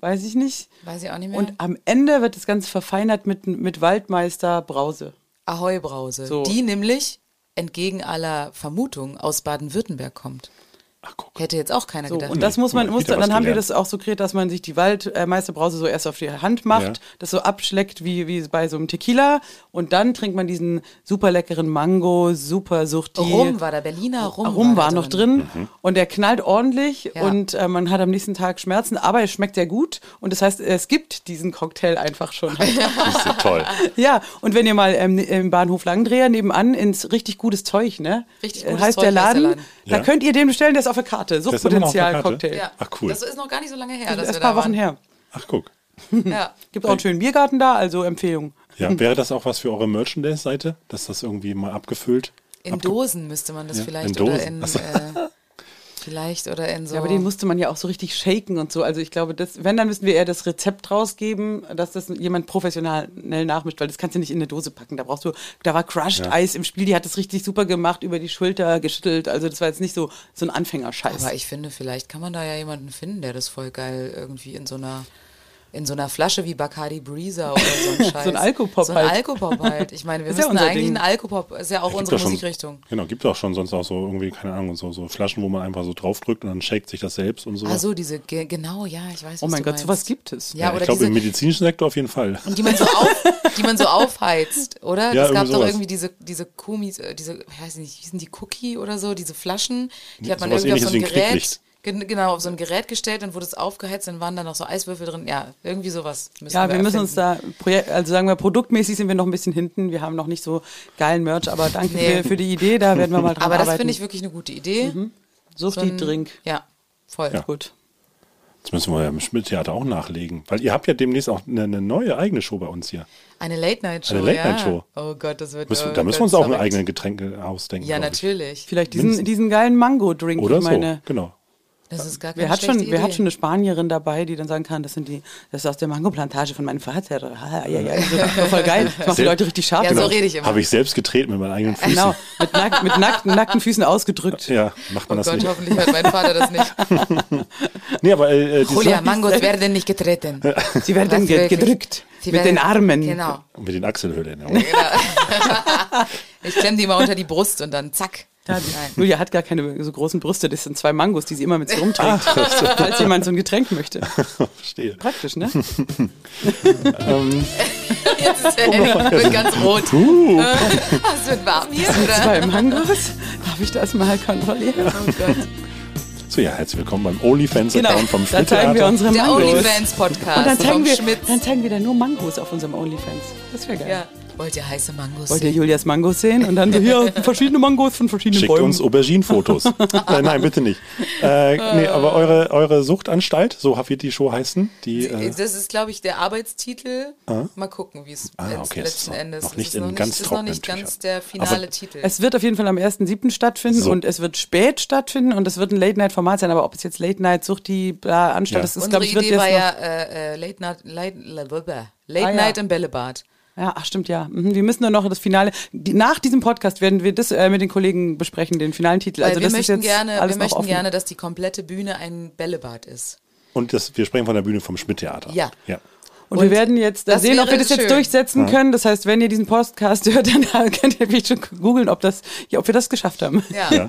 S2: weiß ich nicht.
S1: weiß ich auch nicht mehr.
S2: Und am Ende wird das Ganze verfeinert mit, mit Waldmeister Brause.
S1: Ahoi Brause,
S2: So.
S1: die nämlich entgegen aller Vermutung aus Baden-Württemberg kommt.
S3: Ach, guck.
S1: Hätte jetzt auch keiner
S2: So,
S1: gedacht.
S2: und das muss man, muss, dann
S3: was
S2: haben wir das auch so kreiert, dass man sich die Waldmeisterbrause so erst auf die Hand macht,
S3: Ja.
S2: das so abschleckt wie, wie bei so einem Tequila und dann trinkt man diesen super leckeren Mango, super Suchti.
S1: Rum war da, Berliner Rum.
S2: Rum war
S1: da
S2: noch drin
S3: Mhm.
S2: und der knallt ordentlich
S1: Ja.
S2: und äh, man hat am nächsten Tag Schmerzen, aber es schmeckt sehr gut und das heißt, es gibt diesen Cocktail einfach schon. (laughs)
S3: Das ist ja toll.
S2: ja, und wenn ihr mal ähm, im Bahnhof Langendreher nebenan ins richtig gutes Zeug, ne?
S1: Richtig
S2: äh,
S1: gutes
S2: heißt
S1: Zeug
S2: der
S1: heißt der
S2: Laden,
S1: Laden.
S2: da
S3: Ja.
S2: könnt ihr den bestellen, der ist auf der Karte. Suchtpotenzial-Cocktail.
S1: Ja.
S3: Ach, cool.
S1: Das ist noch gar nicht so lange her.
S2: Das ist ein paar
S1: da
S2: Wochen her.
S3: Ach, guck. (laughs)
S1: Ja.
S2: Gibt auch einen schönen Biergarten da, also Empfehlung.
S3: Ja, wäre das auch was für eure Merchandise-Seite, dass das irgendwie mal abgefüllt?
S1: In
S3: abge-
S1: Dosen müsste man das
S3: Ja,
S1: vielleicht
S3: in
S1: oder
S3: Dosen.
S1: in
S3: Ach so.
S1: äh, vielleicht oder in so.
S2: Ja, aber den musste man ja auch so richtig shaken und so. Also ich glaube, das, wenn, dann müssen wir eher das Rezept rausgeben, dass das jemand professionell nachmischt, weil das kannst du nicht in eine Dose packen. Da brauchst du, da war Crushed
S3: Ja.
S2: Eis im Spiel, die hat das richtig super gemacht, über die Schulter geschüttelt. Also das war jetzt nicht so, so ein Anfängerscheiß.
S1: aber ich finde, vielleicht kann man da ja jemanden finden, der das voll geil irgendwie in so einer in so einer Flasche wie Bacardi Breezer oder so ein (laughs) Scheiß.
S2: So ein Alkopop
S1: So ein
S2: halt.
S1: Alkopop halt. (laughs) Ich meine, wir
S2: Ist ja
S1: müssen
S2: unser
S1: eigentlich
S2: Ding.
S1: einen Alkopop, ist ja auch
S3: Gibt
S1: unsere
S3: schon-
S1: Musikrichtung.
S3: Genau, gibt auch schon sonst auch so irgendwie, keine Ahnung, so, so Flaschen, wo man einfach so draufdrückt und dann shakt sich das selbst und so.
S1: Ah, so, diese, ge- genau, ja, ich weiß, was
S2: oh mein
S1: du
S2: Gott,
S1: meinst.
S2: sowas gibt es.
S1: Ja,
S3: ich
S1: oder
S3: glaube,
S1: diese,
S3: im medizinischen Sektor auf jeden Fall.
S1: und die man so auf, die man so (laughs) aufheizt, oder?
S3: Ja,
S1: es gab doch irgendwie diese, diese Kumis, äh, diese, ich weiß nicht, hießen die Cookie oder so, diese Flaschen, die hat man irgendwie auf so ein Gerät, genau, auf so ein Gerät gestellt, dann wurde es aufgeheizt, dann waren da noch so Eiswürfel drin, ja, irgendwie sowas. Müssen
S2: Ja, wir müssen uns da, also sagen wir, produktmäßig sind wir noch ein bisschen hinten. Wir haben noch nicht so geilen Merch, aber danke
S1: Nee.
S2: für, für die Idee, da werden wir mal dran
S1: Aber das finde ich wirklich eine gute Idee.
S2: Sucht
S1: So
S2: die Drink.
S1: Ja, voll.
S3: Ja.
S2: Gut.
S3: Das müssen wir ja im Schmidt-Theater auch nachlegen. Weil ihr habt ja demnächst auch eine, eine neue eigene Show bei uns hier.
S1: Eine Late-Night-Show,
S3: Eine Late-Night-Show.
S1: ja. Oh Gott, das wird
S3: Müssen,
S1: oh
S3: da müssen wir uns auch eine eigene Getränke ausdenken.
S1: Ja,
S3: glaub ich.
S1: natürlich.
S2: Vielleicht diesen,
S3: Mindestens.
S2: diesen geilen Mango-Drink,
S3: Oder
S2: ich meine.
S3: so, genau.
S1: Das ist gar keine
S2: Wer hat, schon, wer hat
S1: Idee.
S2: schon eine Spanierin dabei, die dann sagen kann, das sind die, das ist aus der Mangoplantage von meinem Vater. Ah, ja, ja, so, so voll geil. Das macht die Leute richtig scharf.
S1: Ja, so rede ich immer.
S3: Habe ich selbst getreten mit meinen eigenen Füßen.
S2: Genau, mit, nack, mit nackten, nackten Füßen ausgedrückt.
S3: Ja, macht man
S1: Oh
S3: das
S1: Gott,
S3: nicht.
S1: hoffentlich hört mein Vater das nicht. (laughs)
S3: Nee, aber äh, die
S1: Julia, Mangos werden nicht getreten.
S2: Sie werden ge
S1: wirklich?
S2: gedrückt
S1: Sie
S2: mit
S1: werden-
S2: den Armen.
S1: Genau.
S3: mit den Achselhöhlen. (laughs) Ja. (laughs)
S1: Ich klemme die mal unter die Brust und dann zack.
S2: Ja, die,
S1: Nein.
S2: Julia hat gar keine so großen Brüste, das sind zwei Mangos, die sie immer mit sich rumträgt, (laughs) falls jemand so ein Getränk möchte.
S3: Verstehe.
S2: Praktisch, ne? (laughs)
S1: Jetzt ist der Henning wird ganz rot.
S3: Uh.
S1: Ah, es wird warm hier, oder?
S2: Zwei Mangos. Darf ich das mal kontrollieren?
S1: Oh Gott.
S3: So, ja, herzlich willkommen beim OnlyFans-Account
S2: Genau,
S3: vom
S2: dann zeigen wir unsere
S1: Der
S2: Mangos.
S1: OnlyFans-Podcast
S2: Und dann zeigen, wir, dann zeigen wir da nur Mangos auf unserem OnlyFans. Das wäre geil.
S1: Ja. Wollt ihr heiße Mangos
S2: Wollt ihr? Julias Mangos sehen? Und dann so hier (laughs) verschiedene Mangos von verschiedenen
S3: Schickt
S2: Bäumen.
S3: uns Aubergine-Fotos. äh, (laughs) nein, bitte nicht. Äh, nee, aber eure, eure Suchtanstalt, so wird die Show heißen, die... Äh,
S1: Das ist, glaube ich, der Arbeitstitel. Mal gucken, wie es
S3: Ah, okay, das ist
S1: letzten
S3: noch-
S1: Endes
S3: noch nicht
S1: ist
S3: in
S1: noch
S3: ganz
S1: ist noch nicht ganz der finale Titel.
S2: Es wird auf jeden Fall am 1.7. stattfinden
S3: So.
S2: und es wird spät stattfinden und es wird ein Late-Night-Format sein, aber ob es jetzt Late-Night, Sucht die Anstalt,
S3: Ja.
S2: das ist,
S1: Unsere
S2: glaube ich, wird
S1: Idee
S2: jetzt
S1: war
S2: noch,
S1: ja äh, äh, Late Night, Late, Late, Late
S2: Ah, ja.
S1: Night im Bällebad.
S2: Ja, ach stimmt, ja. Mhm, Wir müssen nur noch das Finale, die, nach diesem Podcast werden wir das äh, mit den Kollegen besprechen, den finalen Titel.
S1: Weil
S2: also
S1: wir
S2: das
S1: möchten
S2: ist jetzt
S1: gerne,
S2: alles
S1: wir möchten
S2: offen.
S1: gerne, dass die komplette Bühne ein Bällebad ist.
S3: und das, wir sprechen von der Bühne vom Schmidt-Theater.
S1: Ja.
S3: ja.
S2: Und, wir werden jetzt da sehen, ob wir das jetzt
S1: schön.
S2: durchsetzen können. Das heißt, wenn ihr diesen Podcast (laughs) hört, dann (laughs) könnt ihr vielleicht schon googeln, ob, das, ja, ob wir das geschafft haben.
S1: Ja.
S3: Ja.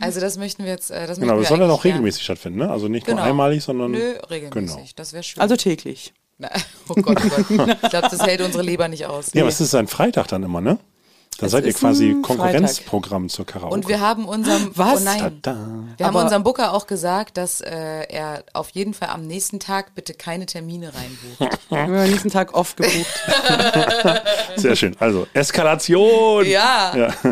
S1: Also das möchten wir jetzt. Äh, das
S3: Genau, das soll dann auch regelmäßig stattfinden, ne? Also nicht
S1: Genau.
S3: nur einmalig, sondern...
S1: Nö, regelmäßig.
S3: Genau.
S1: Das wäre schön.
S2: Also täglich.
S1: Na, oh Gott, oh Gott. Ich glaube, das hält unsere Leber nicht aus.
S3: Ja, aber es ist ein Freitag dann immer, ne? Dann
S2: Es
S3: seid ihr quasi Konkurrenzprogramm zur Karaoke.
S1: Und wir haben unserem
S2: Was?
S1: Oh nein.
S3: Tada.
S1: Wir haben
S2: Aber-
S1: unserem Booker auch gesagt, dass äh, er auf jeden Fall am nächsten Tag bitte keine Termine reinbucht. (laughs)
S2: Wir haben am nächsten Tag oft gebucht.
S3: Sehr schön. Also, Eskalation!
S1: Ja.
S3: ja. (laughs)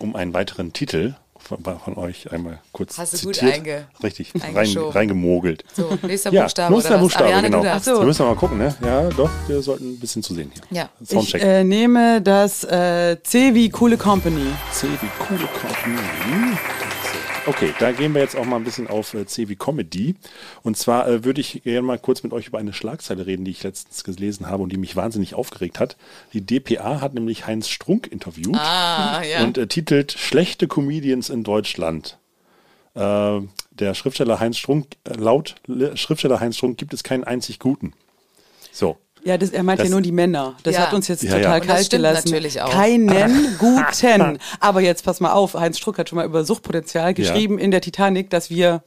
S3: Um einen weiteren Titel von, von euch einmal kurz
S1: Hast du gut
S3: zitiert.
S1: einge-
S3: Richtig, rein, reingemogelt.
S1: So, nächster
S3: Ja,
S1: Buchstabe
S3: nächster? Buchstabe,
S1: Ariane,
S3: genau.
S1: darfst.
S2: so.
S3: Wir müssen mal gucken, ne? Ja, doch, wir sollten ein bisschen zu sehen hier.
S1: Ja.
S2: Ich
S3: Soundcheck.
S2: äh, nehme das äh, C wie coole Company.
S3: C wie coole Comedy. Okay, da gehen wir jetzt auch mal ein bisschen auf äh, C wie Comedy. Und zwar äh, würde ich gerne mal kurz mit euch über eine Schlagzeile reden, die ich letztens gelesen habe und die mich wahnsinnig aufgeregt hat. Die DPA hat nämlich Heinz Strunk interviewt
S1: Ah, ja.
S3: und äh, titelt Schlechte Comedians in Deutschland. Äh, der Schriftsteller Heinz Strunk, äh, laut Le- Schriftsteller Heinz Strunk gibt es keinen einzig guten. So.
S2: Ja, das, er meint
S3: Das-
S2: ja nur die Männer. Das
S1: Ja.
S2: hat uns jetzt
S3: Ja,
S2: total
S3: ja.
S2: Kalt
S1: stimmt
S2: gelassen.
S1: natürlich auch.
S2: Keinen (laughs) guten. Aber jetzt pass mal auf, Heinz Struck hat schon mal über Suchtpotenzial geschrieben in der Titanic, dass wir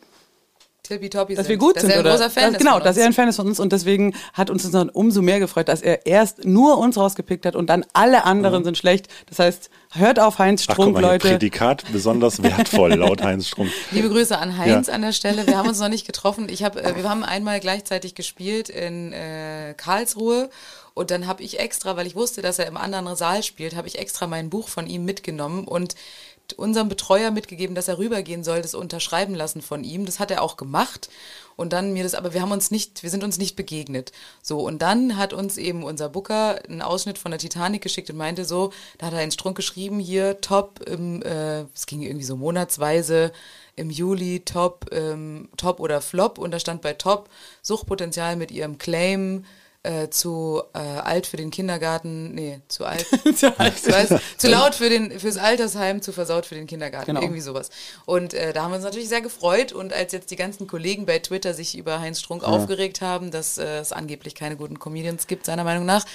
S1: Tippitoppi
S2: dass
S1: sind.
S2: wir gut
S1: dass
S2: sind.
S1: er ein
S2: oder?
S1: großer Fan
S2: dass,
S1: ist
S2: Genau,
S1: von
S2: dass er ein Fan ist von uns und deswegen hat uns das dann umso mehr gefreut, dass er erst nur uns rausgepickt hat und dann alle anderen sind schlecht. Das heißt, hört auf Heinz
S3: Ach, guck
S2: Strunk,
S3: mal, hier,
S2: Leute.
S3: Prädikat besonders wertvoll, laut (laughs) Heinz Strunk.
S1: Liebe Grüße an Heinz
S3: Ja.
S1: an der Stelle. Wir haben uns noch nicht getroffen. Ich hab, äh, wir haben einmal gleichzeitig gespielt in äh, Karlsruhe und dann habe ich extra, weil ich wusste, dass er im anderen Saal spielt, habe ich extra mein Buch von ihm mitgenommen und unserem Betreuer mitgegeben, dass er rübergehen soll, das unterschreiben lassen von ihm. Das hat er auch gemacht. Und dann mir das, aber wir haben uns nicht, wir sind uns nicht begegnet. So, und dann hat uns eben unser Booker einen Ausschnitt von der Titanic geschickt und meinte so, da hat er einen Strunk geschrieben, hier, top, im, äh, es ging irgendwie so monatsweise, im Juli, top, ähm, top oder flop. Und da stand bei top, Suchtpotenzial mit ihrem Claim, äh, zu äh, alt für den Kindergarten, nee, zu alt, (laughs) zu, weiß, zu laut für den fürs Altersheim, zu versaut für den Kindergarten,
S2: Genau.
S1: irgendwie sowas. Und äh, da haben wir uns natürlich sehr gefreut und als jetzt die ganzen Kollegen bei Twitter sich über Heinz Strunk aufgeregt haben, dass äh, es angeblich keine guten Comedians gibt, seiner Meinung nach,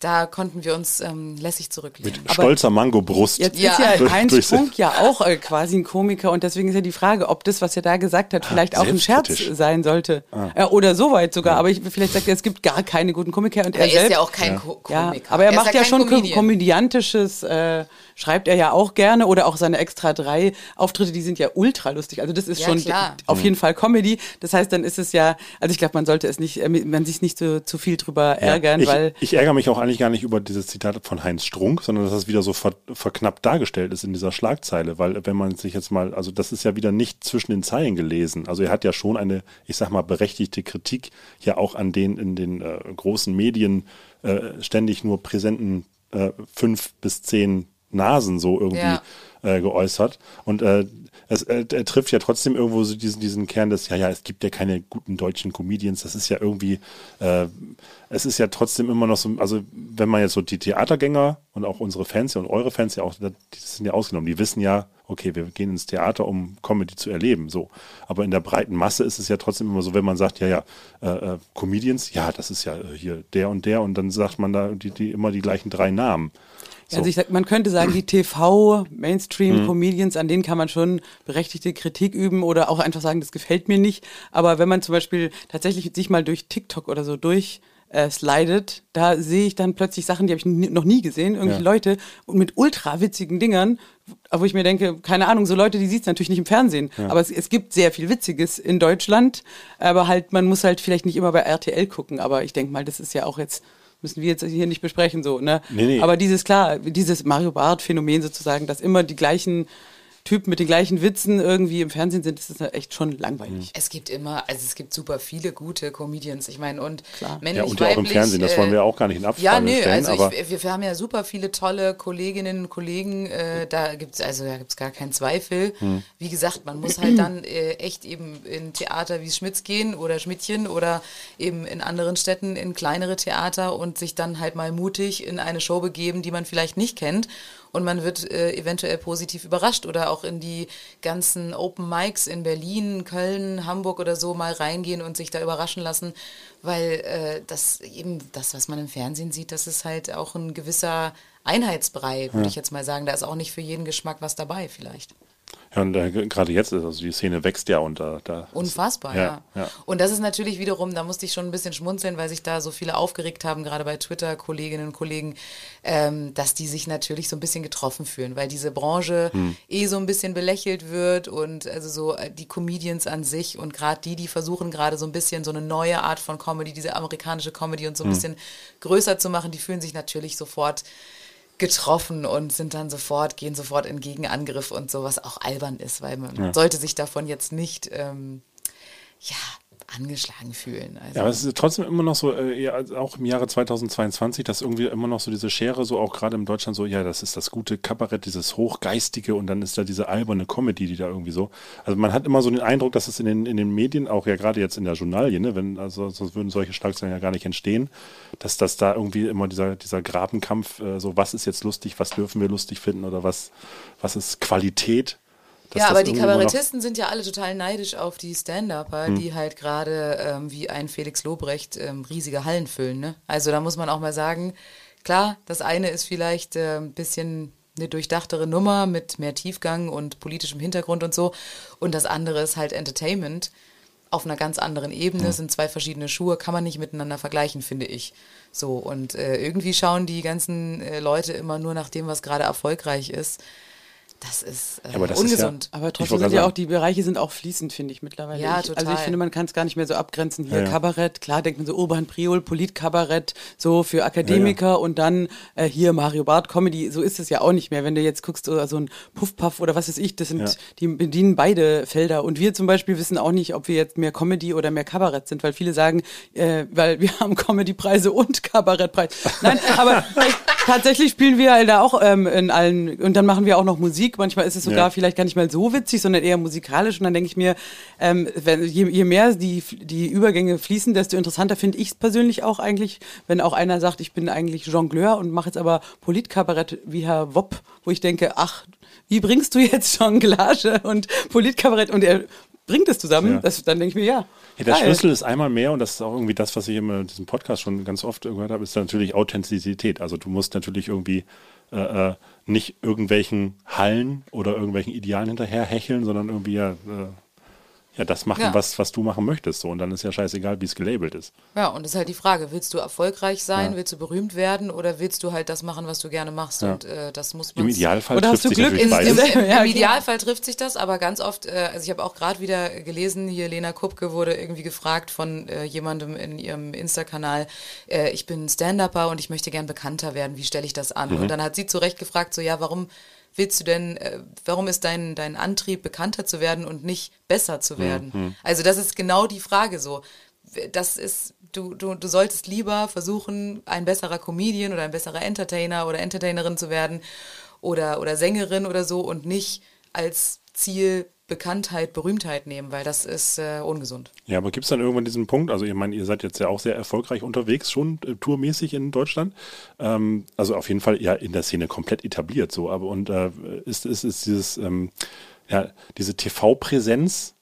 S1: da konnten wir uns ähm, lässig zurücklehnen.
S3: Mit stolzer Mango-Brust.
S2: Jetzt
S1: Ja.
S2: ist ja
S3: Durch-
S2: Heinz
S3: durch-
S2: Strunk ja auch äh, quasi ein Komiker und deswegen ist ja die Frage, ob das, was er da gesagt hat, vielleicht auch ein Scherz sein sollte. Äh, oder so weit sogar. Aber ich, vielleicht sagt er, es gibt gar keine guten Komiker und
S1: Aber
S2: er
S1: er ist
S2: selbst.
S1: ja auch kein
S2: Ja,
S1: Komiker.
S2: aber er,
S1: ist
S2: macht ja, schon
S1: Comedian.
S2: komödiantisches, äh, schreibt er ja auch gerne oder auch seine extra drei Auftritte, die sind ja ultra lustig. Also das ist
S1: Ja,
S2: schon
S1: klar.
S2: auf jeden Fall Comedy. Das heißt, dann ist es ja, also ich glaube, man sollte es nicht, äh, man sich nicht so zu viel drüber ärgern,
S3: ich,
S2: weil
S3: ich ärgere mich auch eigentlich gar nicht über dieses Zitat von Heinz Strunk, sondern dass das wieder so ver, verknappt dargestellt ist in dieser Schlagzeile, weil wenn man sich jetzt mal, also das ist ja wieder nicht zwischen den Zeilen gelesen. Also er hat ja schon eine, ich sag mal, berechtigte Kritik ja auch an den in den äh, großen Medien äh, ständig nur präsenten äh, fünf bis zehn Nasen so irgendwie
S1: Ja.
S3: äh, geäußert. Und äh, es, äh, er trifft ja trotzdem irgendwo so diesen, diesen Kern des, ja, ja, es gibt ja keine guten deutschen Comedians. Das ist ja irgendwie, äh, es ist ja trotzdem immer noch so, also wenn man jetzt so die Theatergänger und auch unsere Fans ja und eure Fans ja auch, die sind ja ausgenommen, die wissen ja, okay, wir gehen ins Theater, um Comedy zu erleben, so. Aber in der breiten Masse ist es ja trotzdem immer so, wenn man sagt, ja, ja, äh, äh, Comedians, ja, das ist ja äh, hier der und der und dann sagt man da die, die immer die gleichen drei Namen. So.
S2: Also ich sag, man könnte sagen, die TV-Mainstream-Comedians, an denen kann man schon berechtigte Kritik üben oder auch einfach sagen, das gefällt mir nicht. Aber wenn man zum Beispiel tatsächlich sich mal durch TikTok oder so durch äh, slidet, da sehe ich dann plötzlich Sachen, die habe ich noch nie gesehen, irgendwelche
S3: Ja.
S2: Leute und mit ultra witzigen Dingern, wo ich mir denke, keine Ahnung, so Leute, die sieht es natürlich nicht im Fernsehen,
S3: Ja.
S2: aber es, es gibt sehr viel Witziges in Deutschland, aber halt, man muss halt vielleicht nicht immer bei RTL gucken, aber ich denke mal, das ist ja auch jetzt, müssen wir jetzt hier nicht besprechen, so, ne?
S3: Nee, nee.
S2: Aber dieses, klar, dieses Mario Barth-Phänomen sozusagen, dass immer die gleichen Typen mit den gleichen Witzen irgendwie im Fernsehen sind, das ist ja echt schon langweilig.
S1: Es gibt immer, also es gibt super viele gute Comedians. Ich meine, und männlich,
S3: Ja, und ja auch im Fernsehen, das wollen wir auch gar nicht in
S1: Ja,
S3: Abfrage
S1: nö,
S3: stellen,
S1: also
S3: aber
S1: ich, wir, wir haben ja super viele tolle Kolleginnen und Kollegen, äh, da gibt's also da gibt's gar keinen Zweifel.
S3: Hm.
S1: Wie gesagt, man muss halt dann äh, echt eben in Theater wie Schmitz gehen oder Schmidtchen oder eben in anderen Städten in kleinere Theater und sich dann halt mal mutig in eine Show begeben, die man vielleicht nicht kennt. Und man wird äh, eventuell positiv überrascht oder auch in die ganzen Open Mics in Berlin, Köln, Hamburg oder so mal reingehen und sich da überraschen lassen, weil äh, das eben das, was man im Fernsehen sieht, das ist halt auch ein gewisser Einheitsbrei, würde
S3: Ja.
S1: ich jetzt mal sagen. Da ist auch nicht für jeden Geschmack was dabei vielleicht.
S3: Ja, und äh, gerade jetzt ist also die Szene wächst ja und da, da
S1: Unfassbar, ja,
S3: ja. ja.
S1: Und das ist natürlich wiederum, da musste ich schon ein bisschen schmunzeln, weil sich da so viele aufgeregt haben, gerade bei Twitter, Kolleginnen und Kollegen, ähm, dass die sich natürlich so ein bisschen getroffen fühlen, weil diese Branche
S3: Hm.
S1: eh so ein bisschen belächelt wird und also so äh, die Comedians an sich und gerade die, die versuchen gerade so ein bisschen so eine neue Art von Comedy, diese amerikanische Comedy und so ein
S3: Hm.
S1: bisschen größer zu machen, die fühlen sich natürlich sofort getroffen und sind dann sofort, gehen sofort in Gegenangriff und so, was auch albern ist, weil man
S3: Ja.
S1: sollte sich davon jetzt nicht ähm, ja, angeschlagen fühlen. Also,
S3: Ja, aber es ist trotzdem immer noch so, äh, ja, auch im Jahre 2022, dass irgendwie immer noch so diese Schere, so auch gerade in Deutschland so, ja, das ist das gute Kabarett, dieses Hochgeistige und dann ist da diese alberne Comedy, die da irgendwie so. Also man hat immer so den Eindruck, dass es in den, in den Medien, auch ja gerade jetzt in der Journalie, ne, wenn, also sonst würden solche Schlagzeilen ja gar nicht entstehen, dass das da irgendwie immer dieser, dieser Grabenkampf, äh, so was ist jetzt lustig, was dürfen wir lustig finden oder was, was ist Qualität.
S1: Ja, aber die Kabarettisten sind ja alle total neidisch auf die Stand-Upper,
S3: Hm.
S1: die halt gerade ähm, wie ein Felix Lobrecht ähm, riesige Hallen füllen. Ne? Also da muss man auch mal sagen, klar, das eine ist vielleicht äh, ein bisschen eine durchdachtere Nummer mit mehr Tiefgang und politischem Hintergrund und so. Und das andere ist halt Entertainment auf einer ganz anderen Ebene,
S3: Ja.
S1: sind zwei verschiedene Schuhe, kann man nicht miteinander vergleichen, finde ich. So, und äh, irgendwie schauen die ganzen äh, Leute immer nur nach dem, was gerade erfolgreich ist. Das ist äh,
S3: Ja, aber das ist ja-
S1: ungesund.
S2: Aber trotzdem sind ja auch die Bereiche sind auch fließend, finde ich mittlerweile.
S1: Ja,
S2: ich, Also
S1: total.
S2: ich finde, man kann es gar nicht mehr so abgrenzen. Hier
S3: Ja, ja.
S2: Kabarett, klar denkt man so Urban Priol, Politkabarett, so für Akademiker und dann äh, hier Mario Barth Comedy. So ist es ja auch nicht mehr. Wenn du jetzt guckst, so, so ein Puffpuff oder was weiß ich, das sind
S3: Ja.
S2: die bedienen beide Felder. Und wir zum Beispiel wissen auch nicht, ob wir jetzt mehr Comedy oder mehr Kabarett sind, weil viele sagen, äh, weil wir (laughs) haben Comedypreise und Kabarettpreis. Nein, aber (laughs) tatsächlich spielen wir halt da auch ähm, in allen und dann machen wir auch noch Musik. Manchmal ist es sogar
S3: Ja.
S2: vielleicht gar nicht mal so witzig, sondern eher musikalisch. Und dann denke ich mir, ähm, wenn, je, je mehr die, die Übergänge fließen, desto interessanter finde ich es persönlich auch eigentlich, wenn auch einer sagt, ich bin eigentlich Jongleur und mache jetzt aber Politkabarett wie Herr Wopp, wo ich denke, ach, wie bringst du jetzt (laughs) Jonglage und Politkabarett und er bringt es zusammen?
S3: Ja.
S2: Das, dann denke ich mir, ja.
S3: Ja, der
S2: geil.
S3: Schlüssel ist einmal mehr, und das ist auch irgendwie das, was ich immer in diesem Podcast schon ganz oft gehört habe, ist natürlich Authentizität. Also du musst natürlich irgendwie äh, äh, nicht irgendwelchen Hallen oder irgendwelchen Idealen hinterher hecheln, sondern irgendwie ja, äh, ja das machen,
S1: Ja.
S3: Was, was du machen möchtest. So. Und dann ist ja scheißegal, wie es gelabelt ist.
S1: Ja, und das ist halt die Frage, willst du erfolgreich sein,
S3: Ja.
S1: willst du berühmt werden oder willst du halt das machen, was du gerne machst?
S3: Ja.
S1: Und äh, das muss man
S3: Im Idealfall
S2: Oder hast
S3: trifft
S2: du
S3: sich
S2: Glück
S3: natürlich
S1: Im, im. Idealfall trifft sich das, aber ganz oft, äh, also ich habe auch gerade wieder gelesen, hier Lena Kupke wurde irgendwie gefragt von äh, jemandem in ihrem Insta-Kanal, äh, ich bin Stand-Upper und ich möchte gern bekannter werden, wie stelle ich das an?
S3: Mhm.
S1: Und dann hat sie zu Recht gefragt, so ja, warum willst du denn, äh, warum ist dein, dein Antrieb, bekannter zu werden und nicht besser zu werden?
S3: Mhm.
S1: Also das ist genau die Frage so. Das ist, du, du, du solltest lieber versuchen, ein besserer Comedian oder ein besserer Entertainer oder Entertainerin zu werden oder, oder Sängerin oder so und nicht als Ziel Bekanntheit, Berühmtheit nehmen, weil das ist äh, ungesund.
S3: Ja, aber gibt es dann irgendwann diesen Punkt, also ich meine, ihr seid jetzt ja auch sehr erfolgreich unterwegs, schon äh, tourmäßig in Deutschland, ähm, also auf jeden Fall ja in der Szene komplett etabliert so, aber und äh, ist, ist, ist dieses, ähm, ja, diese TV-Präsenz,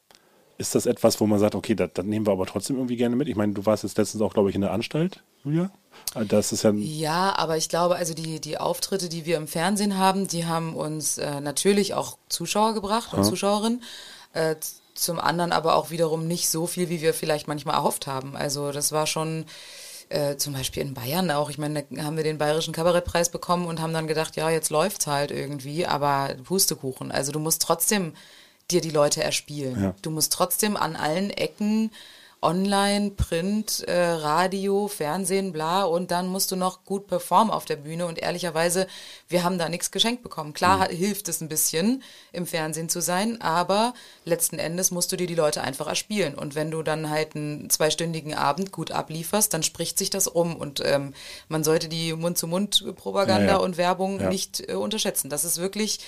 S3: ist das etwas, wo man sagt, okay, das, das nehmen wir aber trotzdem irgendwie gerne mit? Ich meine, du warst jetzt letztens auch, glaube ich, in der Anstalt, Julia? Ah, Das ist ja,
S1: Ja, aber ich glaube, also die, die Auftritte, die wir im Fernsehen haben, die haben uns äh, natürlich auch Zuschauer gebracht und Zuschauerinnen. Äh, zum anderen aber auch wiederum nicht so viel, wie wir vielleicht manchmal erhofft haben. Also das war schon äh, zum Beispiel in Bayern auch. Ich meine, da haben wir den Bayerischen Kabarettpreis bekommen und haben dann gedacht, ja, jetzt läuft's halt irgendwie, aber Pustekuchen. Also du musst trotzdem dir die Leute erspielen.
S3: Ja.
S1: Du musst trotzdem an allen Ecken online, Print, äh, Radio, Fernsehen, bla und dann musst du noch gut performen auf der Bühne und ehrlicherweise, wir haben da nichts geschenkt bekommen. Klar hat- hilft es ein bisschen, im Fernsehen zu sein, aber letzten Endes musst du dir die Leute einfach erspielen und wenn du dann halt einen zweistündigen Abend gut ablieferst, dann spricht sich das um und ähm, man sollte die Mund-zu-Mund-Propaganda
S3: Ja, ja.
S1: und Werbung
S3: Ja.
S1: nicht äh, unterschätzen. Das ist wirklich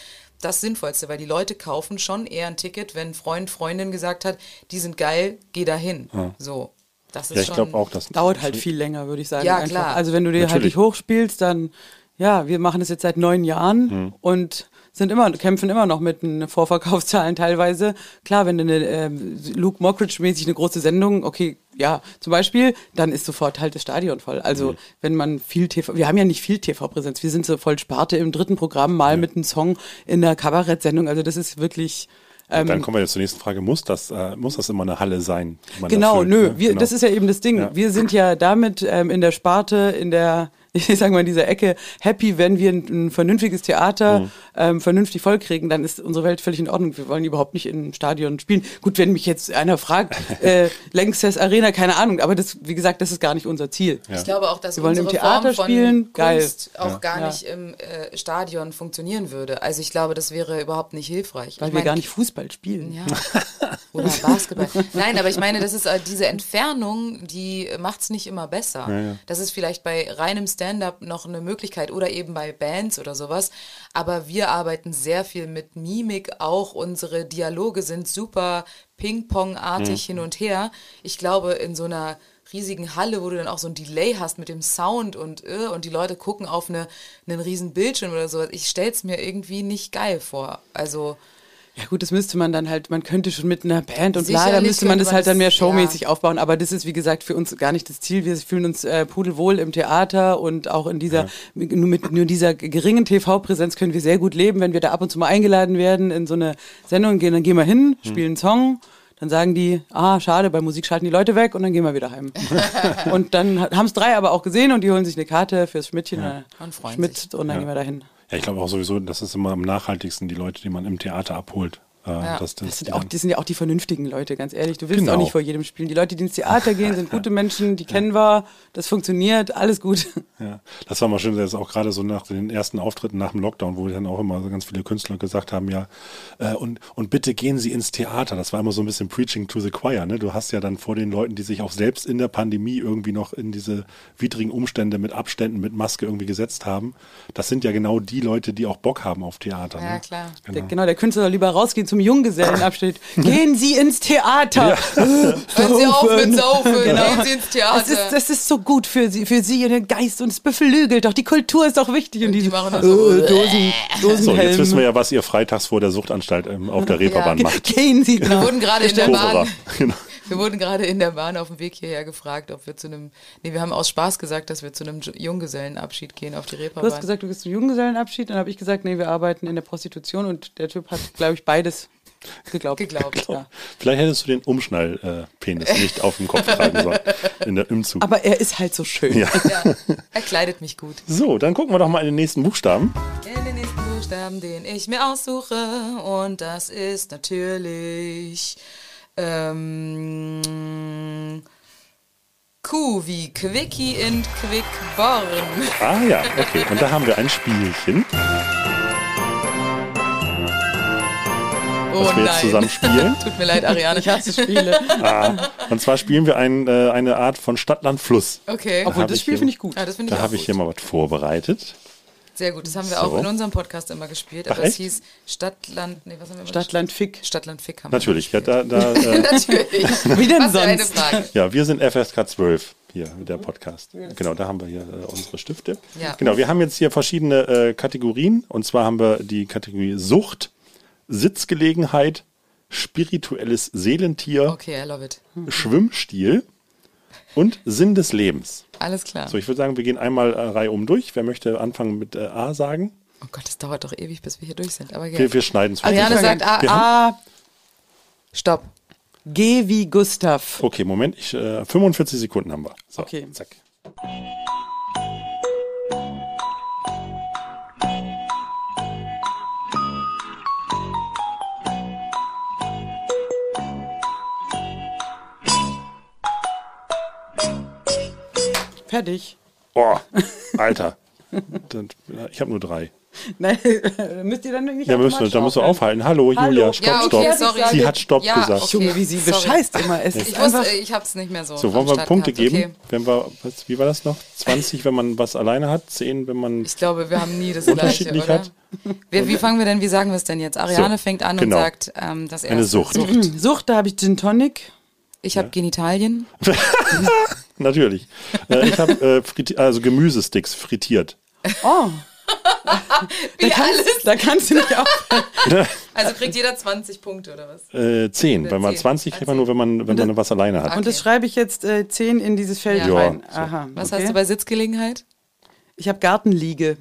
S1: das Sinnvollste, weil die Leute kaufen schon eher ein Ticket, wenn Freund, Freundin gesagt hat, die sind geil, geh dahin. So. Das ist
S3: ja, ich
S1: schon,
S3: glaube auch, dass
S2: Dauert halt viel länger, würde ich sagen.
S1: Ja,
S2: einfach.
S1: klar.
S2: Also wenn du dir halt
S3: Natürlich.
S2: nicht hochspielst, dann, ja, wir machen das jetzt seit neun Jahren
S3: Hm.
S2: und sind immer, kämpfen immer noch mit den Vorverkaufszahlen teilweise. Klar, wenn du eine ähm, Luke Mockridge-mäßig eine große Sendung, okay, ja, zum Beispiel, dann ist sofort halt das Stadion voll. Also wenn man viel TV, wir haben ja nicht viel TV-Präsenz, wir sind so voll Sparte im dritten Programm, mal mit einem Song in der Kabarettsendung. Also das ist wirklich ähm,
S3: dann kommen wir jetzt zur nächsten Frage. Muss das, äh, muss das immer eine Halle sein?
S2: Genau,
S3: füllt,
S2: nö,
S3: ne?
S2: wir,
S3: Genau.
S2: das ist ja eben das Ding.
S3: Ja.
S2: Wir sind ja damit ähm, in der Sparte, in der, ich sag mal, in dieser Ecke happy, wenn wir ein, ein vernünftiges Theater
S3: Mhm.
S2: ähm, vernünftig vollkriegen, dann ist unsere Welt völlig in Ordnung. Wir wollen überhaupt nicht im Stadion spielen. Gut, wenn mich jetzt einer fragt, (laughs) äh, Lanxess Arena, keine Ahnung, aber das, wie gesagt, das ist gar nicht unser Ziel.
S1: Ich glaube auch, dass
S2: Wir wollen im
S1: unsere
S2: Theater
S1: Form von
S2: spielen, geil.
S1: Kunst auch gar
S2: Ja.
S1: nicht im äh, Stadion funktionieren würde. Also ich glaube, das wäre überhaupt nicht hilfreich.
S2: Weil
S1: ich
S2: wir
S1: mein,
S2: gar nicht Fußball spielen.
S1: Ja. (laughs) Oder Basketball. Nein, aber ich meine, das ist äh, diese Entfernung, die macht es nicht immer besser. Das ist vielleicht bei reinem Stand-up noch eine Möglichkeit oder eben bei Bands oder sowas. Aber wir arbeiten sehr viel mit Mimik auch. Unsere Dialoge sind super Ping-Pong-artig hin und her. Ich glaube, in so einer riesigen Halle, wo du dann auch so ein Delay hast mit dem Sound und äh, und die Leute gucken auf eine, einen riesen Bildschirm oder sowas. Ich stell's mir irgendwie nicht geil vor. Also
S2: Ja gut, das müsste man dann halt, man könnte schon mit einer Band und bla, da
S1: Sicherlich
S2: müsste man das halt dann mehr showmäßig
S1: ja.
S2: aufbauen, aber das ist wie gesagt für uns gar nicht das Ziel. Wir fühlen uns äh, pudelwohl im Theater und auch in dieser, nur mit nur dieser geringen TV-Präsenz können wir sehr gut leben, wenn wir da ab und zu mal eingeladen werden in so eine Sendung gehen, dann gehen wir hin, spielen einen Song, dann sagen die, ah, schade, bei Musik schalten die Leute weg und dann gehen wir wieder heim. (laughs) und dann haben es drei aber auch gesehen und die holen sich eine Karte fürs Schmidtchen, äh,
S1: Und freuen
S2: Schmidt
S1: sich.
S2: und dann gehen wir dahin.
S3: Ja, ich glaube auch sowieso, das ist immer am nachhaltigsten, die Leute, die man im Theater abholt. Äh, dass das,
S2: Das sind auch, die sind ja auch die vernünftigen Leute, ganz ehrlich. Du willst
S3: Genau.
S2: auch nicht vor jedem spielen. Die Leute, die ins Theater gehen, sind (laughs) gute Menschen, die kennen wir, das funktioniert, alles gut.
S3: Ja, das war mal schön, das ist auch gerade so nach den ersten Auftritten nach dem Lockdown, wo dann auch immer so ganz viele Künstler gesagt haben, ja, äh, und, und bitte gehen Sie ins Theater. Das war immer so ein bisschen Preaching to the Choir, ne? Du hast ja dann vor den Leuten, die sich auch selbst in der Pandemie irgendwie noch in diese widrigen Umstände mit Abständen, mit Maske irgendwie gesetzt haben. Das sind ja genau die Leute, die auch Bock haben auf Theater.
S1: Ja,
S3: ne?
S1: klar.
S2: Der,
S3: Genau.
S2: genau, der Künstler soll lieber rausgehen zum Junggesellenabschied. (laughs) Gehen Sie ins Theater! (laughs)
S1: Hören Sie auf mit Saufen,
S2: Genau.
S1: gehen Sie ins Theater.
S2: Das ist, das ist so gut für Sie, für Sie und den Geist und es beflügelt doch. Die Kultur ist doch wichtig. Und,
S1: die machen das so.
S2: äh, Dosen, Dosenhelm.
S3: So, jetzt wissen wir ja, was ihr freitags vor der Suchtanstalt ähm, auf der Reeperbahn
S1: Ja.
S3: macht.
S2: Gehen Sie,
S1: Wir
S2: genau.
S1: wurden gerade in der. Bahn,
S3: Genau.
S1: Wir wurden gerade in der Bahn auf dem Weg hierher gefragt, ob wir zu einem, nee, wir haben aus Spaß gesagt, dass wir zu einem Junggesellenabschied gehen auf die
S2: Du
S1: Reeperbahn.
S2: hast gesagt, du gehst zum Junggesellenabschied. Dann habe ich gesagt, nee, wir arbeiten in der Prostitution. Und der Typ hat, glaube ich, beides geglaubt.
S1: Geglaubt.
S2: Ja.
S3: Vielleicht hättest du den Umschnallpenis nicht auf dem Kopf tragen sollen in der Umzug.
S2: Aber er ist halt so schön.
S3: Ja.
S1: Ja, er kleidet mich gut.
S3: So, dann gucken wir doch mal in den nächsten Buchstaben.
S1: In den nächsten Buchstaben, den ich mir aussuche, und das ist natürlich ähm, Q wie Quickie in Quickborn.
S3: Ah ja, okay. Und da haben wir ein Spielchen,
S1: Oh
S3: das wir jetzt zusammen spielen. (laughs)
S1: Tut mir leid, Ariane.
S2: Ich hasse Spiele.
S3: Ah, und zwar spielen wir ein, äh, eine Art von Stadt, Land, Fluss.
S1: Okay.
S2: Obwohl,
S3: hab
S2: das Spiel finde ich gut.
S1: Ja, das finde
S3: Da habe ich hier mal was vorbereitet.
S1: Sehr gut, das haben wir
S3: So.
S1: auch in unserem Podcast immer gespielt, aber
S3: Ach,
S1: es
S3: echt?
S1: hieß Stadtland, nee, was haben wir immer
S2: Stadtland Fick.
S1: Stadtland Fick haben wir
S3: Natürlich, ja, da, da, (laughs) äh,
S1: Natürlich.
S2: Wie denn
S1: Was für eine
S2: sonst?
S1: Frage.
S3: ja, wir sind FSK 12 hier, der Podcast. Genau, da haben wir hier äh, unsere Stifte.
S1: Ja.
S3: Genau, wir haben jetzt hier verschiedene äh, Kategorien. Und zwar haben wir die Kategorie Sucht, Sitzgelegenheit, spirituelles Seelentier,
S1: Okay, I love it.
S3: Schwimmstil und Sinn des Lebens.
S1: Alles klar.
S3: So, ich würde sagen, wir gehen einmal äh, Reihe um durch. Wer möchte anfangen mit äh, A sagen?
S1: Oh Gott, das dauert doch ewig, bis wir hier durch sind. Aber
S3: Wir,
S1: gerne.
S3: wir schneiden es
S1: Ariane sagt A,
S3: Wir
S1: A.
S2: A,
S1: Stopp.
S2: G wie Gustav.
S3: Okay, Moment, ich, äh, 45 Sekunden haben wir. So,
S2: Okay.
S3: Zack.
S2: Fertig.
S3: Oh, Alter. Dann- Ich habe nur drei.
S2: Nein, (laughs) müsst ihr dann nicht
S3: Ja, müssen, da musst du aufhalten. Hallo,
S2: Hallo.
S3: Julia, stopp,
S1: Ja,
S3: stopp.
S1: okay, sorry.
S3: Sie hat Stopp
S1: Ja,
S3: gesagt.
S1: okay.
S2: Junge, wie sie
S1: Sorry.
S2: bescheißt immer. Es
S1: Ich wusste, ich hab's nicht mehr so.
S3: So, wollen wir
S1: Start
S3: Punkte
S1: gehabt.
S3: geben?
S1: Okay.
S3: Wenn wir, was, wie war das noch? 20, wenn man was alleine hat, 10, wenn man.
S1: Ich glaube, wir haben nie das Gleiche,
S3: Unterschiedlich
S1: oder?
S3: hat.
S1: Wie, wie fangen wir denn, wie sagen wir es denn jetzt? Ariane
S3: So,
S1: fängt an
S3: genau.
S1: und sagt, ähm, das erste.
S3: Eine Sucht.
S2: Sucht, (clears throat) da habe ich Gin Tonic.
S1: Ich habe Genitalien. (laughs)
S3: Natürlich. Äh, ich habe äh, also Gemüsesticks frittiert.
S2: Oh,
S1: Wie
S2: da kannst,
S1: alles.
S2: da kannst du nicht aufhören. (laughs)
S1: Also kriegt jeder 20 Punkte oder was?
S3: Äh, 10,
S1: Oder
S3: weil man
S1: 10.
S3: 20 kriegt man nur, wenn man, wenn man was alleine hat.
S2: Und das schreibe ich jetzt äh, 10 in dieses Feld
S1: Ja.
S2: rein.
S3: Ja, so.
S2: Aha.
S1: Was
S2: okay.
S1: hast du bei Sitzgelegenheit?
S2: Ich habe Gartenliege.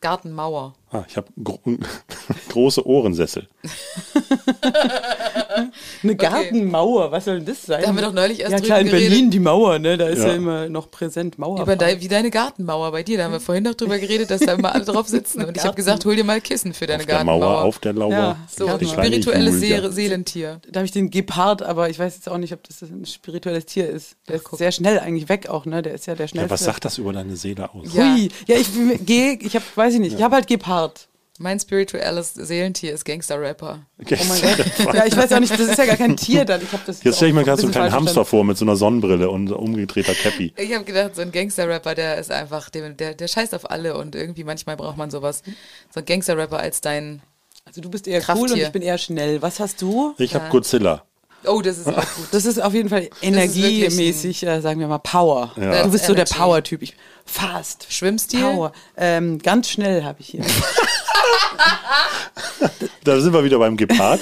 S1: Gartenmauer.
S3: Ah, ich habe gro (laughs) große Ohrensessel. (laughs)
S2: Eine Gartenmauer, was soll denn das sein?
S1: Da haben wir doch neulich erst
S2: Ja
S1: drüber
S2: klar, in
S1: geredet.
S2: Berlin die Mauer, ne? Da ist ja,
S3: Ja.
S2: immer noch präsent Mauer.
S1: Über de, wie deine Gartenmauer bei dir. Da haben wir vorhin noch drüber geredet, dass da immer alle drauf sitzen. Und ich habe gesagt, hol dir mal Kissen für deine
S3: Auf der
S1: Gartenmauer.
S3: Mauer, auf der Lauer.
S2: Ja,
S1: so,
S2: Ja,
S1: ein spirituelles
S3: Julia.
S1: See Seelentier.
S2: Da habe ich den Gepard, aber ich weiß jetzt auch nicht, ob das ein spirituelles Tier ist. Der ist
S1: guck.
S2: sehr schnell eigentlich weg auch, ne? Der ist ja der
S3: Ja,
S2: schnellste.
S3: was sagt das über deine Seele aus?
S1: Ja.
S2: Hui. Ja, ich gehe, ich habe, weiß ich nicht, ich habe halt Gepard.
S1: Mein spirituelles Seelentier ist Gangster-Rapper.
S3: Okay.
S2: Oh mein Gott. ja, ich weiß auch nicht, das ist ja gar kein Tier dann. Ich hab das
S3: Jetzt stelle ich mir gerade so einen kleinen Hamster vor mit so einer Sonnenbrille und umgedrehter Cappy.
S1: Ich habe gedacht, so ein Gangster-Rapper, der ist einfach, der, der, der scheißt auf alle und irgendwie manchmal braucht man sowas. So ein Gangster-Rapper als dein.
S2: Also du bist eher
S1: Krafttier.
S2: cool und ich bin eher schnell. Was hast du?
S3: Ich habe Godzilla.
S1: Oh, das ist auch gut.
S2: Das ist auf jeden Fall energiemäßig, äh, sagen wir mal, Power.
S3: Ja.
S2: Du bist so der. Power-Typ. Ich- Fast.
S1: Schwimmstil?
S2: Power. Ähm, ganz schnell habe ich hier. (laughs)
S3: Da sind wir wieder beim Gepard.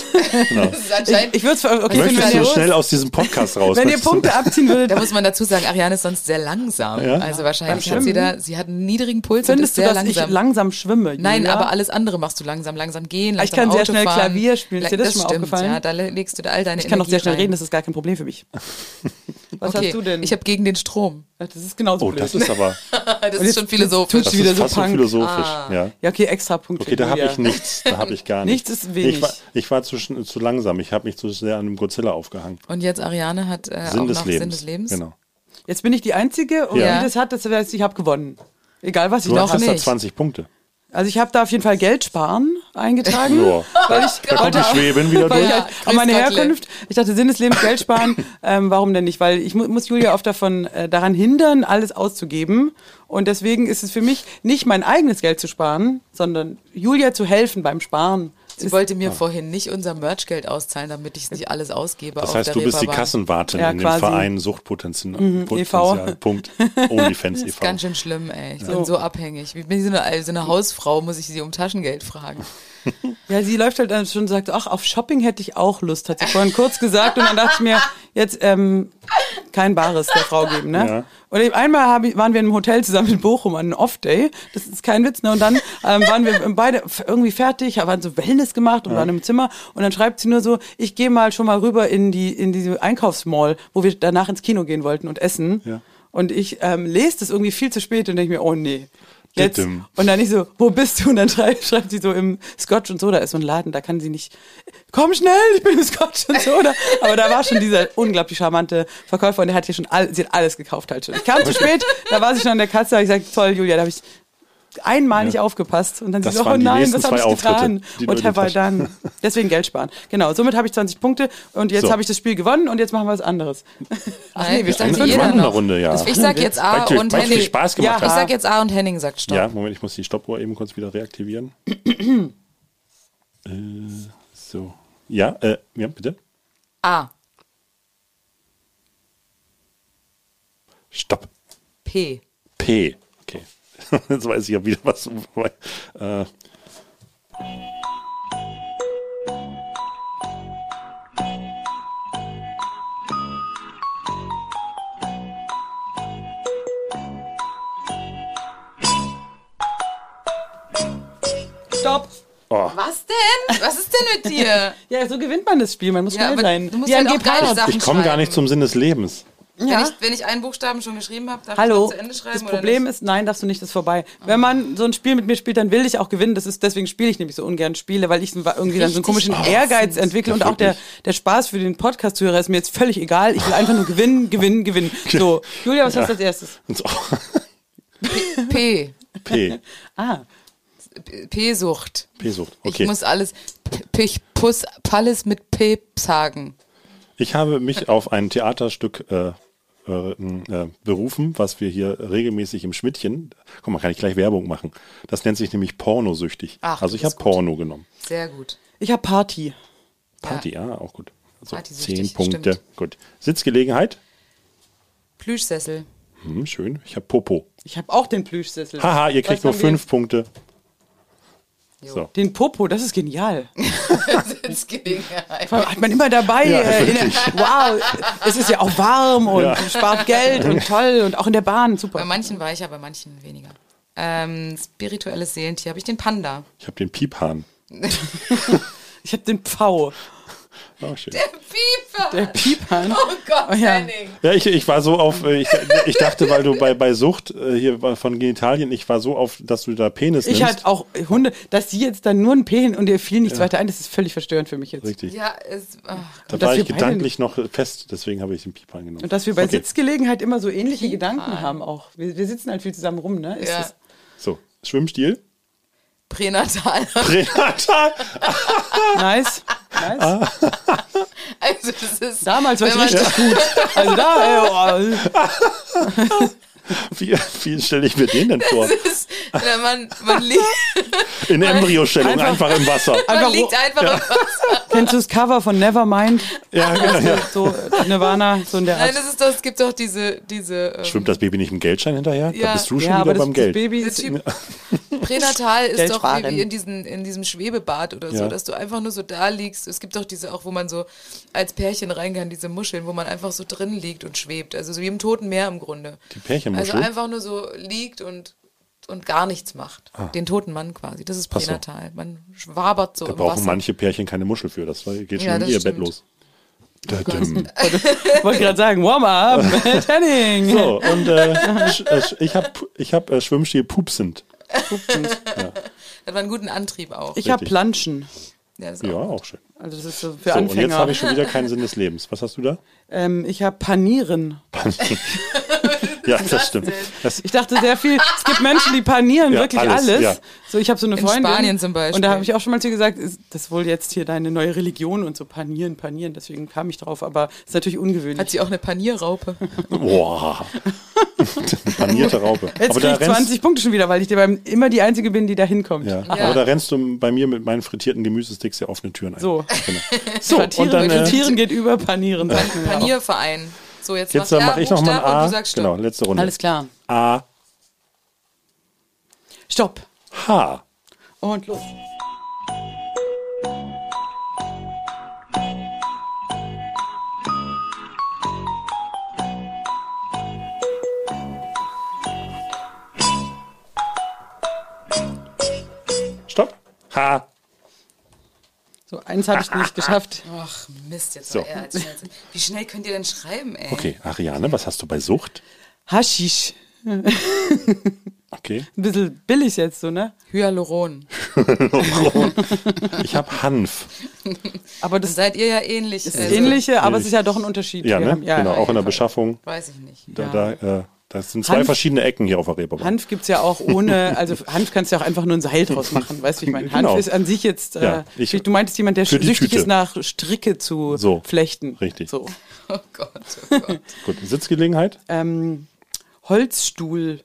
S3: Genau.
S1: Das ist anscheinend.
S2: Ich würde es okay,
S3: Möchtest du schnell aus diesem Podcast raus?
S2: wenn ihr Punkte abziehen würdet.
S1: da muss man dazu sagen, Ariane ist sonst sehr langsam.
S3: Ja.
S1: Also wahrscheinlich hat sie da, sie hat einen niedrigen Puls und ist
S2: Findest du,
S1: sehr
S2: dass
S1: langsam.
S2: ich langsam schwimme?
S1: Nein,
S2: Julia?
S1: aber alles andere machst du langsam, langsam gehen, langsam
S2: Ich kann sehr
S1: Auto
S2: schnell
S1: fahren.
S2: Klavier spielen. Ist dir das schon mal
S1: stimmt,
S2: aufgefallen?
S1: Ja, da le- legst du da all deine
S2: Ich kann auch sehr
S1: Energie
S2: schnell
S1: rein.
S2: reden, das ist gar kein Problem für mich. (laughs) Was
S1: okay.
S2: hast du denn?
S1: Ich habe gegen den Strom.
S2: das ist genauso
S3: Oh,
S2: blöd. (laughs)
S3: das ist aber
S1: Das ist schon philosophisch.
S3: das
S2: Tut wieder
S3: ist
S2: so
S3: fast so
S2: Punk.
S3: philosophisch.
S1: Ah.
S3: Ja.
S2: ja, okay, extra Punkte.
S3: Okay, da habe ich nichts. Da habe ich gar (laughs) nichts.
S2: Nichts ist wenig.
S3: Ich war, ich war zu, zu langsam. Ich habe mich zu sehr an dem Godzilla aufgehangen.
S1: Und jetzt Ariane hat äh,
S3: Sinn
S1: auch
S3: des
S1: noch
S3: Lebens.
S1: Sinn des Lebens.
S3: Genau.
S2: Jetzt bin ich die Einzige und
S3: Ja.
S2: die das hat, das heißt, ich habe gewonnen. Egal was ich
S3: Du
S2: da
S3: hast
S2: habe.
S3: da
S1: nicht.
S3: 20 Punkte.
S2: Also ich habe da auf jeden Fall Geld sparen eingetragen.
S3: Ja.
S2: Weil ich (laughs)
S3: Da kommt die Schwäbin wieder
S2: weil
S3: durch.
S2: ich
S1: Ja,
S2: halt auf meine. Herkunft, ich dachte, Sinn des Lebens Geld sparen, (laughs) ähm, warum denn nicht? Weil ich mu muss Julia oft davon äh, daran hindern, alles auszugeben. Und deswegen ist es für mich nicht mein eigenes Geld zu sparen, sondern Julia zu helfen beim Sparen.
S1: Sie wollte mir vorhin nicht unser Merchgeld auszahlen, damit ich nicht alles ausgebe.
S3: Das
S1: auf
S3: heißt,
S1: der
S3: du bist die
S1: Reeperbahn.
S3: Kassenwartin
S2: Ja,
S3: in dem
S2: quasi.
S3: Verein Suchtpotenzial.
S2: e.V..
S3: Potenzial. Punkt. (laughs) Onlyfans
S1: Das ist
S3: e.V.
S1: ganz schön schlimm, ey. Ich bin so abhängig. Wie bin ich so eine, so eine Hausfrau, muss ich sie um Taschengeld fragen.
S2: Ja, sie läuft halt dann schon und sagt, ach, auf Shopping hätte ich auch Lust, hat sie vorhin kurz gesagt. Und dann dachte ich mir, jetzt ähm, kein Bares der Frau geben, ne?
S3: Ja.
S2: Und eben einmal ich, waren wir in einem Hotel zusammen in Bochum an einem Off-Day. Das ist kein Witz, ne? Und dann ähm, waren wir beide irgendwie fertig, haben so Wellness gemacht und waren im Zimmer. Und dann schreibt sie nur so, ich gehe mal schon mal rüber in die in diese Einkaufsmall, wo wir danach ins Kino gehen wollten und essen.
S3: Ja.
S2: Und ich ähm, lese das irgendwie viel zu spät und denke mir, oh nee. Jetzt. Und dann nicht so, wo bist du? Und dann schreibt, (laughs) schreibt sie so im Scotch und Soda ist so ein Laden, da kann sie nicht, komm schnell, ich bin im Scotch und Soda. Aber da war schon dieser unglaublich charmante Verkäufer und der hat hier schon all, sie hat alles gekauft halt schon. Ich kam zu (laughs) spät, da war sie schon an der Kasse, hab ich gesagt, toll, Julia, da habe ich einmal nicht aufgepasst. Und dann
S3: Das
S2: sie so, oh nein, was habe ich getan? What
S3: du
S2: have I done? Deswegen Geld sparen. Genau, somit habe ich 20 Punkte und jetzt
S3: So.
S2: habe ich das Spiel gewonnen und jetzt machen wir was anderes. Ach (laughs)
S1: Nein,
S2: wir
S3: wir
S1: jeder noch.
S3: Runde, ja.
S1: Ich sag jetzt A
S3: Weil-
S1: und Henning.
S3: Spaß gemacht
S2: Ja.
S1: Ich sag jetzt A und Henning sagt Stopp.
S3: Ja, Moment, ich muss die Stoppuhr eben kurz wieder reaktivieren. (clears throat) äh, so. Ja, äh, ja, bitte.
S1: A.
S3: Stopp.
S1: P.
S3: P. (laughs) Jetzt weiß ich ja wieder was. Äh,
S2: Stopp!
S3: oh,
S1: Was denn? Was ist denn mit dir? (laughs)
S2: Ja, so gewinnt man das Spiel, man muss
S1: Ja,
S2: schnell sein.
S1: du musst
S2: ein
S1: halt auch geile. Sachen
S3: ich komme gar nicht zum Sinn des Lebens.
S1: Wenn,
S2: Ja.
S1: ich, wenn ich einen Buchstaben schon geschrieben habe, darf ich
S2: Hallo,
S1: noch zu Ende schreiben
S2: das
S1: oder
S2: Problem
S1: nicht?
S2: ist, nein, darfst du nicht, das ist vorbei. Wenn man so ein Spiel mit mir spielt, dann will ich auch gewinnen. Das ist, deswegen spiele ich nämlich so ungern Spiele, weil ich irgendwie dann so einen komischen Ehrgeiz entwickle und auch der, der Spaß für den Podcast-Hörer ist mir jetzt völlig egal. Ich will einfach nur gewinnen, gewinnen, gewinnen. So, Julia, was hast du als erstes? (laughs)
S1: P.
S3: P.
S2: Ah,
S1: P-Sucht.
S3: P-Sucht.
S1: Ich
S3: Okay.
S1: muss alles, P- ich Puss, Palles mit P sagen.
S3: Ich habe mich auf ein Theaterstück äh, äh, äh, berufen, was wir hier regelmäßig im Schmidtchen, guck mal, kann ich gleich Werbung machen. Das nennt sich nämlich Pornosüchtig.
S1: Ach,
S3: also ich habe. Porno genommen.
S1: Sehr gut.
S2: ich habe Party.
S3: Party, ja, auch gut. Also zehn Punkte.
S1: stimmt.
S3: Gut. Sitzgelegenheit?
S1: Plüschsessel.
S3: Hm, schön. Ich habe Popo.
S2: Ich habe auch den Plüschsessel.
S3: Haha, ihr kriegt
S2: Was
S3: nur fünf Punkte. So.
S2: Den Popo, das ist genial. (laughs)
S1: Sitzgelegenheit.
S2: Vor allem Hat man immer dabei.
S3: Ja,
S2: äh, in der, wow, es ist ja auch warm und
S3: Ja.
S2: spart Geld und toll und auch in der Bahn,
S1: Bei
S2: super.
S1: manchen war ich, aber bei manchen weniger. Ähm, spirituelles Seelentier habe ich den Panda.
S3: Ich habe den Piephahn. (laughs)
S2: Ich habe den Pfau.
S3: Oh, schön.
S1: Pieper!
S2: Der Piephahn. (laughs)
S1: oh Gott,
S2: Oh ja.
S1: Henning.
S3: Ja, ich, ich war so auf, äh, ich, ich dachte, weil du bei, bei Sucht äh, hier von Genitalien, ich war so auf, dass du da Penis
S2: Ich
S3: nimmst.
S2: halt auch Hunde, dass sie jetzt dann nur ein P hin und ihr fiel nichts weiter ein, das ist völlig verstörend für mich jetzt.
S3: Richtig.
S1: Ja, es, ach,
S3: Da war ich gedanklich noch fest, deswegen habe ich den Piephahn genommen.
S2: Und dass wir bei
S3: Okay.
S2: Sitzgelegenheit immer so ähnliche Gedanken haben auch. Wir, wir sitzen halt viel zusammen rum, ne? Ist
S1: ja.
S2: das,
S3: So, Schwimmstil.
S1: Pränatal.
S3: Pränatal.
S2: nice. Nice.
S1: Also das ist.
S2: Damals war ich richtig (laughs) gut. Also da, äh, oh, (laughs)
S3: Wie, wie stelle ich mir den denn vor?
S1: Ist, wenn man, man liegt, (laughs)
S3: In Embryostellung, einfach,
S2: einfach-
S3: im Wasser.
S1: man
S2: Einfach
S1: liegt
S2: wo-
S1: einfach im Wasser.
S2: kennst du das Cover von Nevermind?
S3: Ja, genau, ja.
S2: So äh, Nirvana, so in der
S1: Nein,
S2: Art.
S1: das ist doch, es gibt doch diese, diese ähm,
S3: Schwimmt das Baby nicht im Geldschein hinterher? Da
S1: Ja.
S3: bist du schon
S2: ja, aber
S3: wieder
S2: das,
S3: beim
S2: das
S3: Geld.
S2: Baby ist,
S1: Typ (laughs) Pränatal ist doch wie, in, diesen, in diesem Schwebebad oder so,
S3: Ja.
S1: dass du einfach nur so da liegst. Es gibt doch diese auch, wo man so als Pärchen rein kann, diese Muscheln, wo man einfach so drin liegt und schwebt. Also so wie im Toten Meer im Grunde.
S3: Die Pärchenmuschel?
S1: Also einfach nur so liegt und, und gar nichts macht. Den toten Mann quasi. Das ist
S3: Ah. Ach so.
S1: Pränatal. Man schwabert so
S3: Da
S1: im
S3: brauchen
S1: Wasser.
S3: manche Pärchen keine Muschel für. Das geht schon
S1: Ja,
S3: in
S1: das
S3: ihr Bett
S1: stimmt.
S3: los. Dödüm.
S2: ich (laughs) wollte gerade sagen, Warm-up (laughs) mit Henning.
S3: So, und äh, äh, ich habe ich hab, äh, Schwimmstil pupsend.
S1: Hat man einen guten Antrieb auch.
S2: Ich habe. Planschen.
S1: Ja, das
S3: Ja,
S1: auch.
S3: auch schön.
S2: Also das ist so für
S3: So, und jetzt
S2: Anfänger.
S3: habe ich schon wieder keinen Sinn des Lebens. Was hast du da?
S2: ähm, ich habe Panieren. (laughs)
S3: ja, das stimmt. Das,
S2: Ich dachte sehr viel, es gibt Menschen, die panieren (laughs)
S3: Ja,
S2: wirklich
S3: alles,
S2: alles.
S3: ja.
S2: So, ich habe so eine
S1: In
S2: Freundin.
S1: Spanien zum Beispiel.
S2: Und da habe ich auch schon mal zu ihr gesagt, ist das wohl jetzt hier deine neue Religion und so panieren, panieren. Deswegen kam ich drauf, aber ist natürlich ungewöhnlich.
S1: Hat sie auch eine Panierraupe? (laughs)
S3: boah. Panierte Raupe.
S2: Jetzt
S3: aber
S2: krieg
S3: da
S2: ich
S3: rennst,
S2: 20 Punkte schon wieder, weil ich dir beim, immer die Einzige bin, die da hinkommt.
S3: ja,
S1: Ja.
S3: aber da rennst du bei mir mit meinen frittierten Gemüsesticks ja offene Türen ein.
S2: So.
S3: Genau. So,
S2: Frittieren,
S3: und dann, äh,
S2: Frittieren geht über Panieren.
S1: Panierverein. So, jetzt,
S3: jetzt mache ich noch mal ein A.
S1: Und du sagst Stopp.
S3: genau, letzte Runde.
S2: Alles klar.
S3: A,
S2: Stopp.
S3: H.
S2: Und los.
S3: Stopp. H.
S2: So, eins habe ich nicht (laughs) geschafft.
S1: Ach, Mist, jetzt
S3: So.
S1: war er als schnellste. Wie schnell könnt ihr denn schreiben, ey?
S3: Okay, Ariane, was hast du bei Sucht?
S2: Haschisch. (laughs)
S3: Okay.
S2: Ein bisschen billig jetzt so, ne?
S1: Hyaluron. (laughs)
S3: Ich habe Hanf.
S2: Aber
S1: Das seid ihr ja ähnlich.
S2: ist
S1: also,
S2: ähnliche, aber es ist ja doch ein Unterschied.
S3: Ja, ne?
S2: ja,
S3: genau,
S2: ja,
S3: auch in der
S2: ja.
S3: Beschaffung.
S1: Weiß ich nicht.
S3: Da, da, äh, Das sind zwei
S2: Hanf-
S3: verschiedene Ecken hier auf der Reeperbahn.
S2: Hanf gibt's ja auch ohne, also (laughs) Hanf kannst du ja auch einfach nur ein Seil draus machen, weißt du, wie ich meine? Hanf
S3: Genau.
S2: ist an sich jetzt, äh,
S3: Ja, ich-
S2: du meinst jemand, der süchtig
S3: Tüte.
S2: ist nach Stricke zu
S3: So,
S2: flechten.
S3: richtig.
S2: So. (laughs)
S1: Oh Gott, oh Gott. (laughs)
S3: Gut, Sitzgelegenheit?
S2: Ähm, Holzstuhl.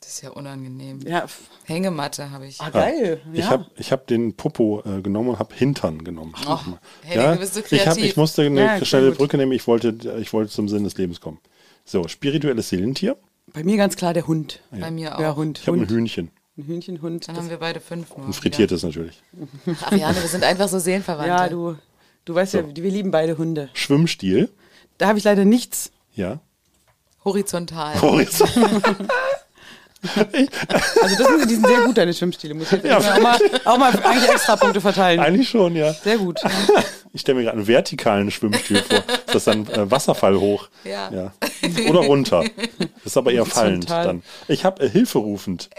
S1: Das ist ja unangenehm.
S2: Ja,
S1: Hängematte habe ich.
S2: ah, geil.
S3: Ich
S2: ja.
S3: habe ich hab den Popo äh, genommen und habe Hintern genommen.
S1: Oh, Henning, du bist so
S3: ich, hab,
S1: kreativ.
S3: ich musste eine
S2: Ja,
S3: schnelle
S2: gut.
S3: Brücke nehmen, ich wollte, ich wollte zum Sinn des Lebens kommen. So, spirituelles Seelentier.
S2: Bei mir ganz klar der Hund.
S1: Bei mir auch.
S2: Ja, Hund.
S3: Ich habe ein
S2: Hund.
S3: Hühnchen.
S2: Ein Hühnchen, Hund.
S1: Dann haben wir beide fünf nur.
S3: Ein frittiertes natürlich. (laughs)
S1: ja, wir sind einfach so Seelenverwandte.
S2: ja, du, du weißt ja, wir lieben beide Hunde.
S3: Schwimmstiel.
S2: Da habe ich leider nichts.
S3: Ja.
S1: Horizontal.
S3: Horizont. (laughs)
S2: Also das sind, die sind sehr gut, deine Schwimmstile. Muss ich jetzt auch, mal, auch mal eigentlich extra Punkte verteilen.
S3: Eigentlich schon, ja.
S2: Sehr gut. (laughs)
S3: Ich stelle mir gerade einen vertikalen Schwimmstil vor. Ist das dann äh, Wasserfall hoch?
S1: Ja.
S3: ja. Oder runter. Das ist aber eher fallend dann. Ich habe äh, Hilfe rufend.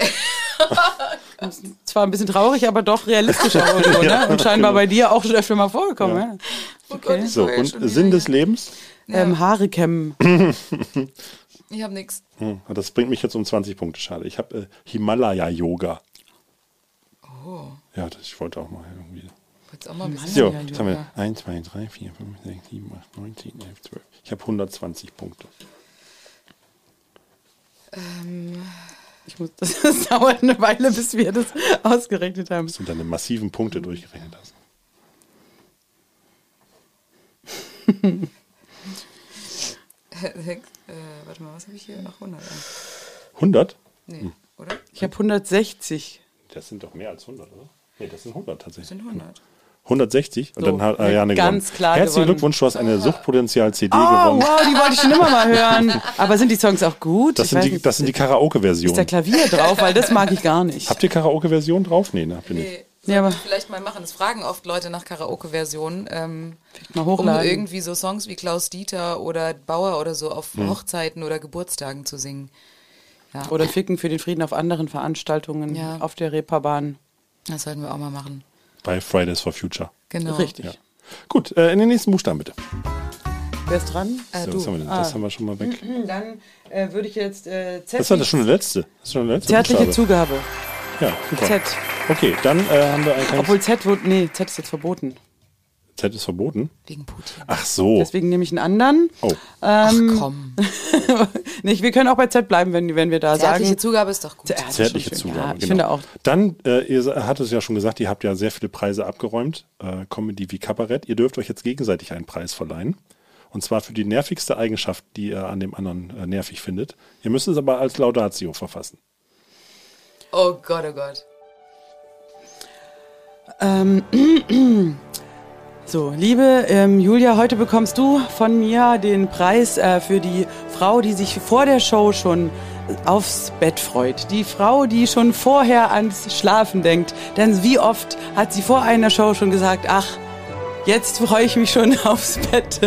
S3: (laughs)
S2: Zwar ein bisschen traurig, aber doch realistisch auch irgendwo, ne? (laughs) Und scheinbar bei dir auch schon öfter mal vorgekommen,
S3: Ja.
S2: ja.
S1: Oh Gott, ich
S3: So, und Sinn des. Lebens?
S2: Ähm, Haare kämmen.
S1: Ich habe nichts.
S3: Hm, das bringt mich jetzt um 20 Punkte, schade. Ich habe äh, Himalaya-Yoga.
S1: Oh,
S3: Ja, das, ich wollte auch mal irgendwie.
S1: jetzt auch mal ein bisschen.
S3: So, jetzt haben wir 1, 2, 3, 4, 5, 6, 7, 8, 9, 10, 11, 12. Ich habe 120 Punkte.
S2: Ich muss, das, (laughs) das dauert eine Weile, bis wir das ausgerechnet haben.
S3: Das sind deine massiven Punkte durchgerechnet hast. (laughs)
S1: äh, warte mal, was habe ich hier? Ach, 100.
S3: 100?
S1: Nee, oder?
S2: Ich habe 160.
S3: Das sind doch mehr als 100, oder? Nee, das sind 100 tatsächlich.
S1: Sind 100.
S3: 160? Und
S2: So,
S3: dann hat Ariane
S2: ganz
S3: gewonnen.
S2: klar
S3: Herzlichen
S2: gewonnen.
S3: Glückwunsch, du hast eine Suchtpotenzial-CD
S2: Oh,
S3: gewonnen.
S2: wow, die wollte ich schon immer mal hören. Aber sind die Songs auch gut?
S3: Das
S2: Ich
S3: sind,
S2: weiß
S3: die,
S2: nicht,
S3: das sind die
S2: Ist da
S3: Karaoke-Versionen.
S2: Klavier drauf? Weil das mag ich gar nicht.
S3: Habt ihr Karaoke-Version drauf? Nee, ne, habt ihr nicht.
S1: Nee,
S2: Ja, aber-
S1: wir vielleicht mal machen. Das fragen oft Leute nach Karaoke-Versionen. Ähm,
S2: mal
S1: um
S2: hochladen.
S1: irgendwie so Songs wie Klaus Dieter oder Bauer oder so auf
S3: Hm.
S1: Hochzeiten oder Geburtstagen zu singen. Ja,
S2: Oder Ficken für den Frieden auf anderen Veranstaltungen
S1: Ja.
S2: auf der Reeperbahn.
S1: das sollten wir auch mal machen.
S3: Bei Fridays for Future.
S1: Genau.
S2: Richtig.
S3: Ja. Gut, äh, in den nächsten Buchstaben bitte.
S2: Wer ist dran?
S1: Äh,
S3: So,
S1: du.
S3: was haben wir denn? Das haben wir schon mal weg.
S2: Hm, Dann äh, würde ich jetzt äh, Z.
S3: Das war das schon der letzte. Das ist schon der letzte
S2: Zärtliche
S3: Buchstabe.
S2: Zugabe.
S3: Ja, super.
S2: Z.
S3: Okay, dann äh, haben wir ein kleines
S2: Obwohl Z wurde. Nee, Z ist jetzt verboten.
S3: Z ist verboten.
S1: Wegen Putin.
S3: Ach so.
S2: Deswegen nehme ich einen anderen.
S3: Oh.
S1: Ach
S2: Ähm, (laughs)
S1: komm.
S2: Nicht, wir können auch bei Z bleiben, wenn, wenn wir da
S1: Zärtliche
S2: sagen.
S1: Zugabe ist doch gut.
S3: Zärtliche
S2: schön.
S3: Zugabe.
S2: Ja, ich
S3: genau.
S2: finde auch.
S3: Dann, äh, ihr hattet es ja schon gesagt, ihr habt ja sehr viele Preise abgeräumt. Äh, Comedy wie Kabarett. Ihr dürft euch jetzt gegenseitig einen Preis verleihen. Und zwar für die nervigste Eigenschaft, die ihr an dem anderen äh, nervig findet. Ihr müsst es aber als Laudatio verfassen.
S1: Oh Gott, oh Gott.
S2: Ähm, (clears throat) so, liebe ähm, Julia, heute bekommst du von mir den Preis äh, für die Frau, die sich vor der Show schon aufs Bett freut. Die Frau, die schon vorher ans Schlafen denkt. Denn wie oft hat sie vor einer Show schon gesagt, ach, Jetzt freue ich mich schon (laughs) aufs Bett.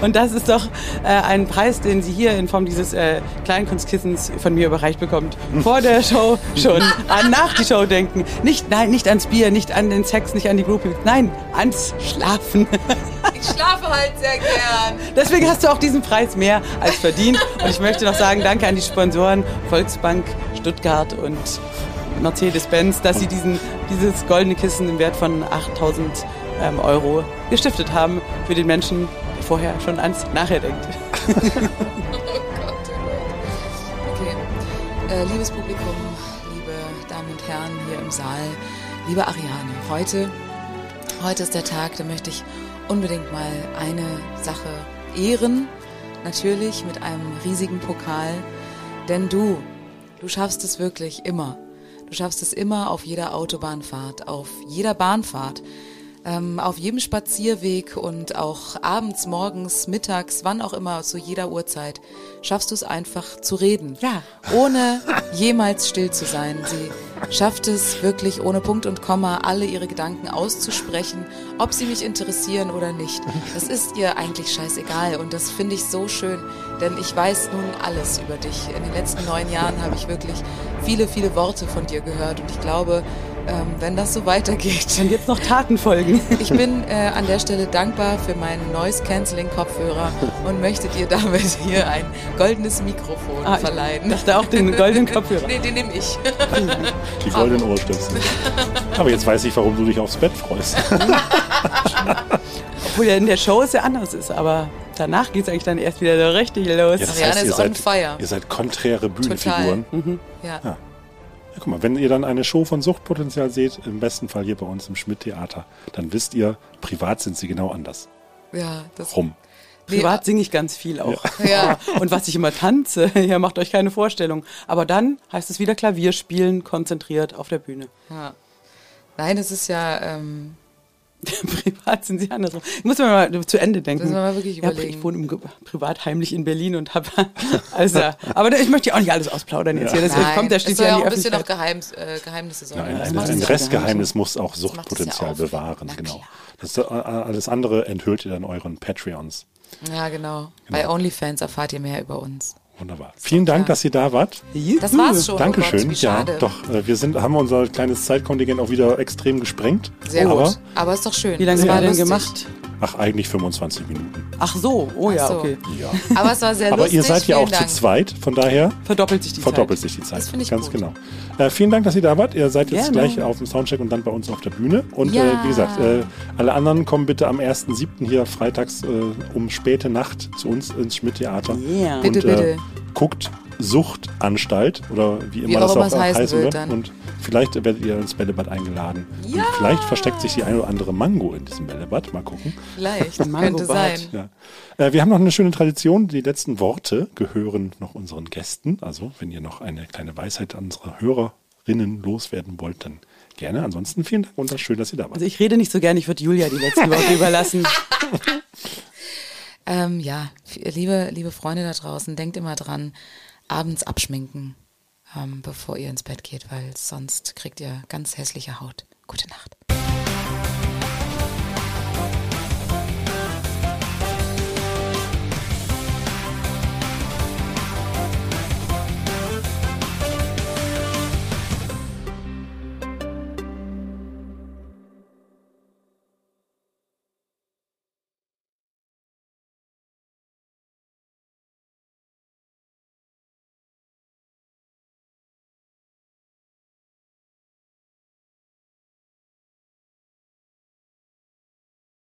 S2: Und das ist doch äh, ein Preis, den sie hier in Form dieses äh, Kleinkunstkissens von mir überreicht bekommt. Vor der Show schon an nach die Show denken. Nicht, nein, nicht ans Bier, nicht an den Sex, nicht an die Groupies. Nein, ans Schlafen. (laughs)
S1: Ich schlafe halt sehr gern.
S2: Deswegen hast du auch diesen Preis mehr als verdient. Und ich möchte noch sagen, danke an die Sponsoren Volksbank Stuttgart und Mercedes-Benz, dass sie diesen, dieses goldene Kissen im Wert von 8000 ähm, Euro gestiftet haben für den Menschen, der vorher schon ans Nachher denkt. (laughs)
S1: Oh Gott, oh Gott. Okay. Äh, liebes Publikum, liebe Damen und Herren hier im Saal, liebe Ariane, heute, heute ist der Tag, da möchte ich unbedingt mal eine Sache ehren. Natürlich mit einem riesigen Pokal. Denn du, du schaffst es wirklich immer. Du schaffst es immer auf jeder Autobahnfahrt, auf jeder Bahnfahrt ähm, auf jedem Spazierweg und auch abends, morgens, mittags, wann auch immer, zu jeder Uhrzeit, schaffst du es einfach zu reden.
S2: Ja.
S1: Ohne jemals still zu sein. Sie schafft es wirklich ohne Punkt und Komma, alle ihre Gedanken auszusprechen, ob sie mich interessieren oder nicht. Das ist ihr eigentlich scheißegal und das finde ich so schön, denn ich weiß nun alles über dich. In den letzten neun Jahren habe ich wirklich viele, viele Worte von dir gehört und ich glaube, ähm, wenn das so weitergeht,
S2: Wenn jetzt noch Taten folgen.
S1: ich bin äh, an der Stelle dankbar für meinen Noise Cancelling Kopfhörer und möchtet ihr damit hier ein goldenes Mikrofon
S2: Ah, ich
S1: verleihen.
S2: dachte auch den goldenen Kopfhörer.
S1: Nee, den nehme ich.
S3: Die goldenen Ohrstöpsel. Aber jetzt weiß ich, warum du dich aufs Bett freust.
S2: Obwohl ja in der Show es ja anders ist, aber danach geht es eigentlich dann erst wieder so richtig los.
S3: Ja, das
S1: Ariane
S3: heißt,
S1: ist on
S3: seid,
S1: fire.
S3: ihr seid konträre Bühnenfiguren.
S1: Ja.
S3: Ja. Ja, guck mal, wenn ihr dann eine Show von Suchtpotenzial seht, im besten Fall hier bei uns im Schmidt-Theater, dann wisst ihr, privat sind sie genau anders.
S1: ja, das
S3: Rum.
S2: Privat singe ich ganz viel auch.
S1: Ja. (laughs)
S2: Und was ich immer tanze, (laughs) ja, macht euch keine Vorstellung. Aber dann heißt es wieder Klavier spielen, konzentriert auf der Bühne.
S1: Ja. Nein, es ist ja, ähm, (laughs)
S2: Privat sind sie andersrum. Ich muss mir mal zu Ende denken.
S1: Wir mal wirklich
S2: ja, ich wohne im privat heimlich in Berlin und habe (laughs) also, aber ich möchte ja auch nicht alles ausplaudern jetzt hier. Deswegen
S1: nein,
S2: kommt der schließlich
S1: ja auch ein bisschen noch. Geheims, äh, Geheimnisse sollen.
S3: Ja, ein,
S1: das
S3: ein,
S1: ja-
S3: Restgeheimnis muss auch
S1: ja
S3: Suchtpotenzial bewahren.
S1: Na
S3: Genau. Das, äh, alles andere enthüllt ihr dann euren Patreons.
S1: Ja, genau. Bei OnlyFans erfahrt ihr mehr über uns.
S3: Wunderbar. Vielen Dank, dass ihr da wart.
S1: Das war's schon. Oh
S3: Dankeschön.
S1: Gott, wie
S3: ja, doch, äh, wir sind, haben unser kleines Zeitkontingent auch wieder extrem gesprengt.
S1: Sehr
S3: aber,
S1: gut. Aber ist doch schön.
S2: Wie lange haben
S1: war
S2: wir denn gemacht?
S3: Ach, eigentlich 25 Minuten.
S2: Ach so, oh ja,
S1: so.
S2: okay.
S3: Ja.
S1: Aber es war sehr
S3: Aber
S1: lustig.
S3: ihr seid ja auch
S1: Dank.
S3: zu zweit, von daher
S2: Verdoppelt sich die
S3: verdoppelt
S2: Zeit.
S3: sich die Zeit.
S1: Das finde ich
S3: Ganz
S1: gut.
S3: genau. Äh, vielen Dank, dass ihr da wart. Ihr seid jetzt
S2: Gerne.
S3: gleich auf dem Soundcheck und dann bei uns auf der Bühne. Und
S1: Ja.
S3: äh, wie gesagt, äh, alle anderen kommen bitte am 1.7. hier freitags äh, um späte Nacht zu uns ins Schmidt-Theater.
S2: Yeah.
S3: Und,
S1: Bitte, bitte.
S3: Äh, guckt Suchtanstalt oder wie immer
S1: Wie
S3: das
S1: auch
S3: auch
S1: heißen
S3: heißen
S1: wird dann.
S3: Und vielleicht werdet ihr ins Bällebad eingeladen.
S1: Ja.
S3: Und vielleicht versteckt sich die ein oder andere Mango in diesem Bällebad. Mal gucken.
S1: Vielleicht. (laughs) Könnte sein.
S3: Ja. Äh, wir haben noch eine schöne Tradition. Die letzten Worte gehören noch unseren Gästen. Also, wenn ihr noch eine kleine Weisheit an unsere Hörerinnen loswerden wollt, dann gerne. Ansonsten vielen Dank und das ist schön, dass ihr da wart.
S2: Also ich rede nicht so gern, ich würde Julia die letzten Worte (laughs) überlassen.
S1: Ähm, ja, liebe, liebe Freunde da draußen, denkt immer dran, abends abschminken, ähm, bevor ihr ins Bett geht, weil sonst kriegt ihr ganz hässliche Haut. Gute Nacht.